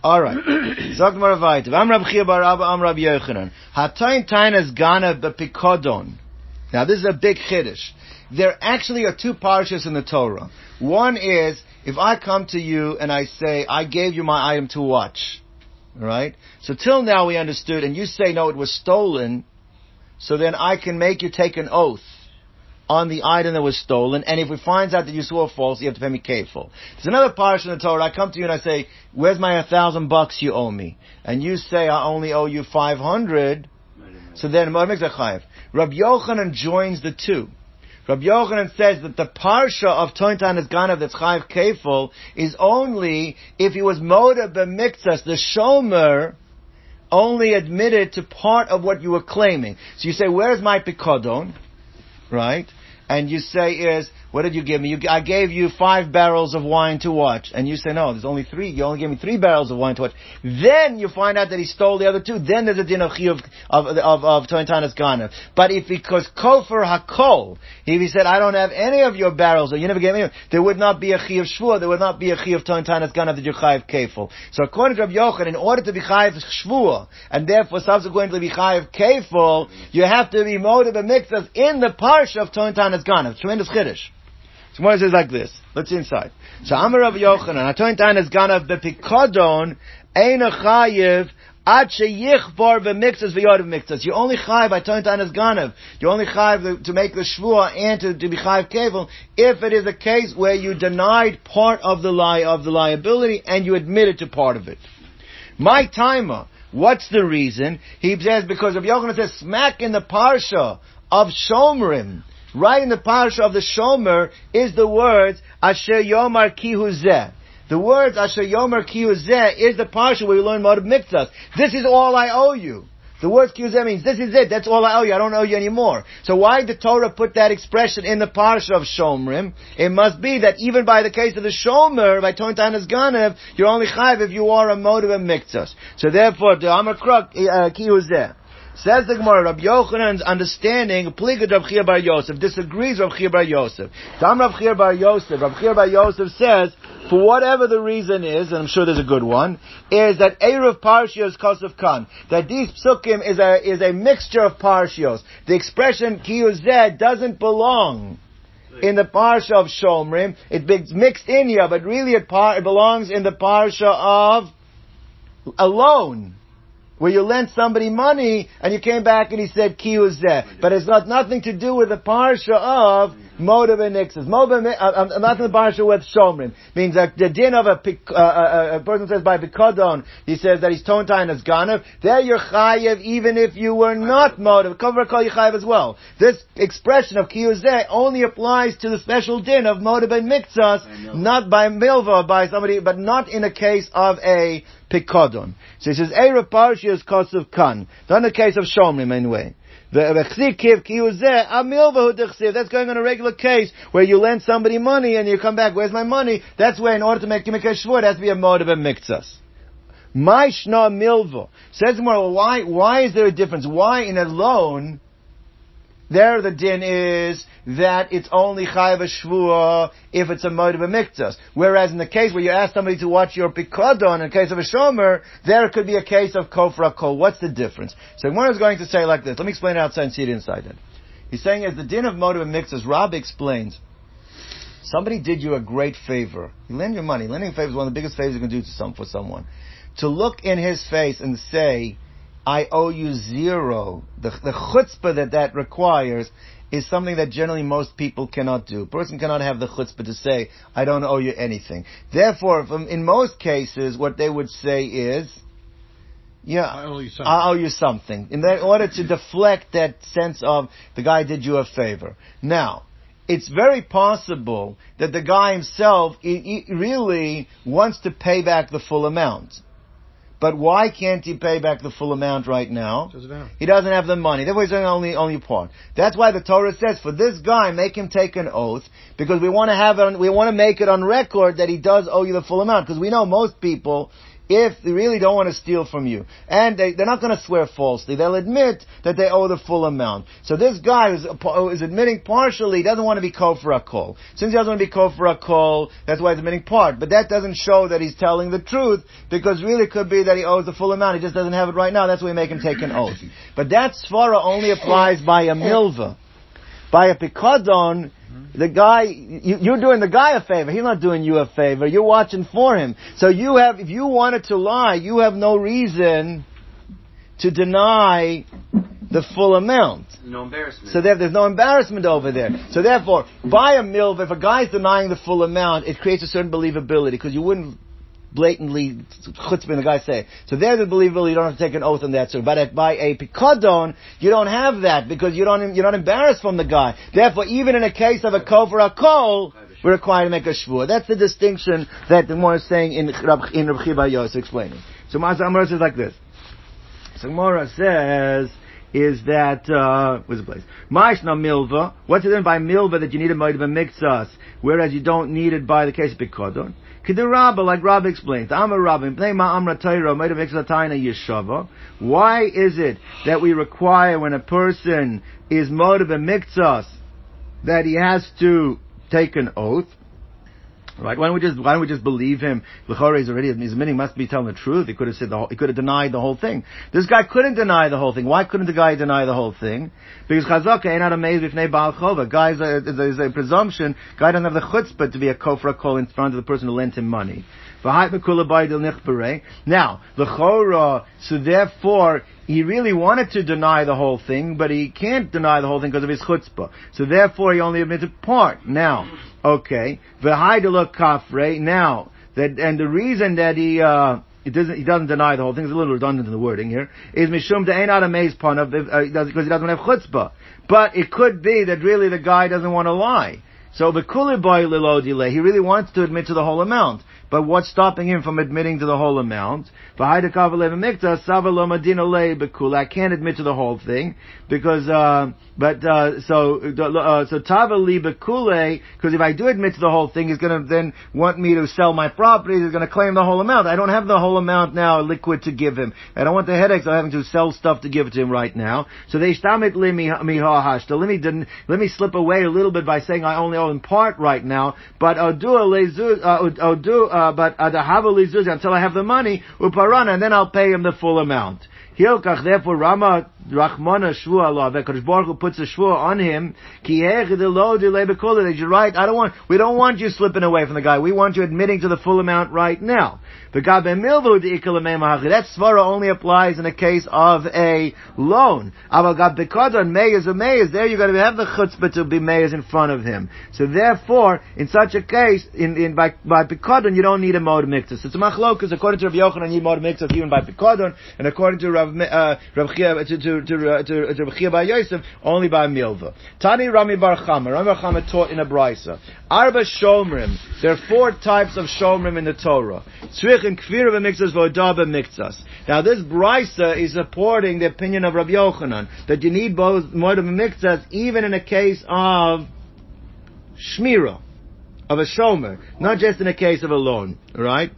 All right. Maravaitiv. I'm Rab Bar Abba. I'm Rab Yochanan. Hatayin Tainas Gana Bepikodon. Now this is a big chiddush. There actually are two parshas in the Torah. One is if I come to you and I say I gave you my item to watch, right? So till now we understood, and you say no, it was stolen. So then I can make you take an oath on the item that was stolen, and if we finds out that you swore false, you have to pay me kafel. There's another parsha in the Torah. I come to you and I say, "Where's my thousand bucks you owe me?" And you say, "I only owe you five hundred. So then? Rabbi Yochanan joins the two. Rabbi Yochanan says that the parsha of Tointan is Ganav that's chayiv kefil is only if he was moda b'miktzas, the shomer only admitted to part of what you were claiming. So you say, where's my pikodon? Right? And you say is, what did you give me? You, I gave you five barrels of wine to watch. And you say, no, there's only three. You only gave me three barrels of wine to watch. Then you find out that he stole the other two. Then there's a din of of, of, of Tointanas Ganav. But if because kofer hakol, if he said, I don't have any of your barrels, or you never gave me, there would not be a chiyuv shvur, there would not be a chiyuv Tointanas Ganav that you're chayiv. So according to Rabbi Yochanan, in order to be chayiv shvur, and therefore subsequently be chayiv kefil, you have to be motive and mixas in the parsha of Tointanas Ganav. Tremendous chiddush. It says like this. Let's inside. So Amar Rav Yochanan, Atointan is ganav bepikodon, ein a chayiv, ad v'yod b'mixas. You only chayiv by Atointan is ganav. You only chayiv to make the shvua and to, to be chayiv kevel if it is a case where you denied part of the lie of the liability and you admitted to part of it. My timer. What's the reason? He says because Rav Yochanan says smack in the parsha of Shomrim. Right in the parsha of the Shomer is the words Asher Yomar Kihu Zeh. The words Asher Yomar Kihu Zeh is the parsha where you learn Moed Miktas. This is all I owe you. The word Kihuzeh means this is it. That's all I owe you. I don't owe you anymore. So why did the Torah put that expression in the parsha of Shomrim? It must be that even by the case of the Shomer, by Tontanas Ganev, you're only chayv if you are a motive Miktas. So therefore, the Amar Krok uh. Says the Gemara, Rabbi Yochanan's understanding, Pligad Rav Chia Bar Yosef, disagrees Rav Chia Bar Yosef. Tam Rav Chia Bar Yosef, Chia Bar Yosef says, for whatever the reason is, and I'm sure there's a good one, is that Erev Parshios Kosov Khan, that these psukim is a, is a mixture of Parshios. The expression Kiyuzeh doesn't belong in the Parsha of Shomrim. It's mixed in here, but really it, par- it belongs in the Parsha of alone where you lent somebody money and you came back and he said kiyuzeh. But it's got nothing to do with the parsha of motive and nixes. Uh, not in the parsha with shomrim. Means that the din of a, uh, uh, a person says by bikodon, he says that he's tontain as ganav. There you're chayev even if you were not motive. Cover call you chayev as well. This expression of kiyuzeh only applies to the special din of motive and mixas, not by milva, by somebody, but not in a case of a Pikodon. So he says, Erev Parsha is Kosov Kan. Not in the case of Shomrim anyway. That's going on a regular case where you lend somebody money and you come back, where's my money? That's where in order to make a shvur, it has to be a motive of miktsas. My shna milvo. Says more, why, why is there a difference? Why in a loan, there the din is that it's only chayav shvua if it's a mode of a miktas. Whereas in the case where you ask somebody to watch your pikodon, in case of a shomer, there could be a case of kofra kol. What's the difference? So one is going to say like this. Let me explain it outside and see it inside it. He's saying as the din of motive of a miktas, Rob explains, somebody did you a great favor. You lend your money. Lending a favor is one of the biggest favors you can do to some, for someone. To look in his face and say, I owe you zero. The, the chutzpah that that requires is something that generally most people cannot do. A person cannot have the chutzpah to say, I don't owe you anything. Therefore, from, in most cases, what they would say is, yeah, I owe you something. I owe you something. In that- order to deflect that sense of the guy did you a favor. Now, it's very possible that the guy himself he, he really wants to pay back the full amount. But why can't he pay back the full amount right now? He doesn't have the money. Therefore, he's doing only only part. That's why the Torah says for this guy, make him take an oath because we want to have it. On, we want to make it on record that he does owe you the full amount because we know most people. If they really don't want to steal from you, and they, they're not going to swear falsely, they'll admit that they owe the full amount. So this guy is, uh, is admitting partially, he doesn't want to be called for a call. Since he doesn't want to be called for a call, that's why he's admitting part. But that doesn't show that he's telling the truth, because really it could be that he owes the full amount, he just doesn't have it right now, that's why we make him take an oath. But that svara only applies by a milva. By a pikadon, the guy, you, you're doing the guy a favor. He's not doing you a favor. You're watching for him. So you have, if you wanted to lie, you have no reason to deny the full amount. No embarrassment. So there, there's no embarrassment over there. So therefore, by a milv, if a guy's denying the full amount, it creates a certain believability because you wouldn't blatantly chutzpah the guy say. So there's a believability. You don't have to take an oath on that. So, but by a pikadon, you don't have that because you don't you're not embarrassed from the guy. Therefore, even in a case of a kol for a kol, we're required to make a shvur. That's the distinction that the more is saying in in Rab Chiba Yos explaining. So Mazamar says like this. So Gemara says is that uh, where's the place? Ma'ishna milva. What's it then by milva that you need a moed mixas, whereas you don't need it by the case of pikodon? Kedu Rabba, like Rabba explained, Amar Rabba, Pnei Ma'amra Torah, moed mixatayna yeshava. Why is it that we require when a person is moed mixas that he has to take an oath? Right? Why don't we just why don't we just believe him? L'chorah is already his meaning must be telling the truth. He could have said the whole, he could have denied the whole thing. This guy couldn't deny the whole thing. Why couldn't the guy deny the whole thing? Because chazaka ain't not amazed with baal chova. Guy's a, there's a presumption. Guy doesn't have the chutzpah to be a kofra call in front of the person who lent him money. Now, the chora, so therefore, he really wanted to deny the whole thing, but he can't deny the whole thing because of his chutzpah. So therefore, he only admitted part. Now, okay, v'haidela kafre. Now, that and the reason that he uh, it doesn't he doesn't deny the whole thing. It's a little redundant in the wording here. Is mishum de ain't amazed pun of because he doesn't have chutzpah. But it could be that really the guy doesn't want to lie. So the kuliboy lilo delay. He really wants to admit to the whole amount. But what's stopping him from admitting to the whole amount? I can't admit to the whole thing because, uh, but uh, so uh, so tavali bekule because if I do admit to the whole thing, he's going to then want me to sell my property. He's going to claim the whole amount. I don't have the whole amount now liquid to give him. I don't want the headaches of having to sell stuff to give it to him right now. So they stamit li mihahashta. Let me let me slip away a little bit by saying I only owe in part right now. But odu lezu odu but adahava lizuz until I have the money uparana, and then I'll pay him the full amount. Hilkach, therefore, Rama Rachmana Shvu Allah, Vekadosh Baruch Hu puts a Shvu on him, Ki you're right, I don't want, we don't want you slipping away from the guy, we want you admitting to the full amount right now. The Milvu That Svara only applies in a case of a loan. Aval Gab Bekadon, Meyes or there you're going to have the chutzpah to be Meyes in front of him. So therefore, in such a case, in, in by, by Bekadon, you don't need a mode mixus. It's a machlokas, according to Rav Yochanan, you need mode mixus even by Bekadon, and according to Rav, uh, Rav Chia, to, to, to, uh, to, to Rav by Yosef, only by Milva. Tani Rami Bar Chama, Rami Bar Chama taught in a brisa. Arba Shomrim, there are four types of Shomrim in the Torah. Tzrich and Kfir mixas Vodaba mixas. Now this brisa is supporting the opinion of Rabbi Yochanan, that you need both Moedim mixas even in a case of Shmira, of a Shomer, not just in a case of a loan, right?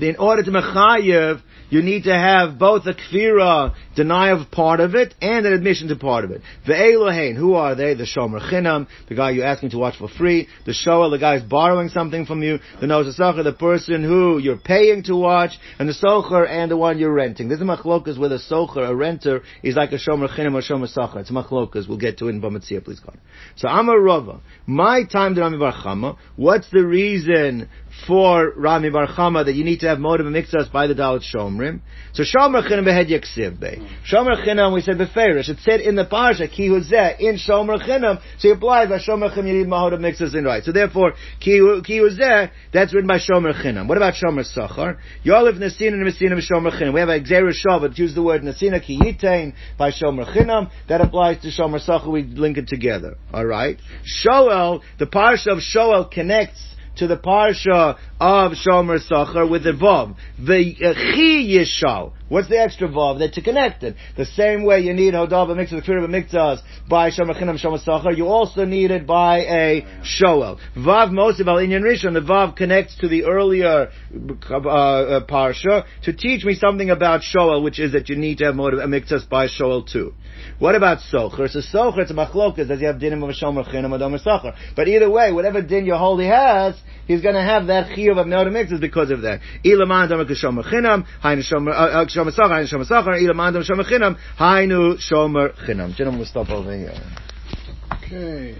In order to mechayev, you need to have both a kfira denial of part of it and an admission to part of it. The who are they? The Shomer Chinam, the guy you're asking to watch for free. The Shoel, the guy who's borrowing something from you. The Nozasacher, the person who you're paying to watch. And the Socher and the one you're renting. This is machlokas where the Socher, a renter, is like a Shomer Chinam or Shomer Sacher. It's machlokas. We'll get to it in Bava Metzia, please God. So I'm a Rava, my time to Rami Bar what's the reason for Rami Bar Chama that you need to have and mixas by the Dalit Shomrim? So Shomer Chinam behed yaksiv be. Shomer Chinam, we said beferish. It said in the parsha ki huzeh in Shomer Chinam. So you apply by Shomer Chinam. You need motive mixas in right. So therefore ki huzeh. That's written by Shomer Chinam. What about Shomer Sachar? Yolif Nasina and Nasina Shomer Chinam. We have a Xer Shavat. Use the word Nasina ki yitain by Shomer Chinam. That applies to Shomer Sachar. We link it together. All right. Shoel, the parsha of Shoel connects to the parsha of Shomer Sachar with the vav. The uh, chi yishal. What's the extra vav? They're to connect it. The same way you need hodav a of kfir mixas by Shomer Chinam Shomer Sachar, you also need it by a Shoel. Vav Mosiv al Inyan Rishon. The vav connects to the earlier uh, uh, parsha to teach me something about Shoel, which is that you need to have motive a mixas by Shoel too. What about Socher? So Socher, it's a machlokas, does he have dinim of a Shomer Chinam Socher? But either way, whatever din your holy has, he's going to have that chiyuv of motive mixas because of that. Ilaman Shomer Chinam, Hainu Shomer, uh, Sachar, Hainu Shomer Sachar, Ilaman Shomer Chinam, Hainu Shomer Chinam. Gentlemen, we'll stop over here. Okay.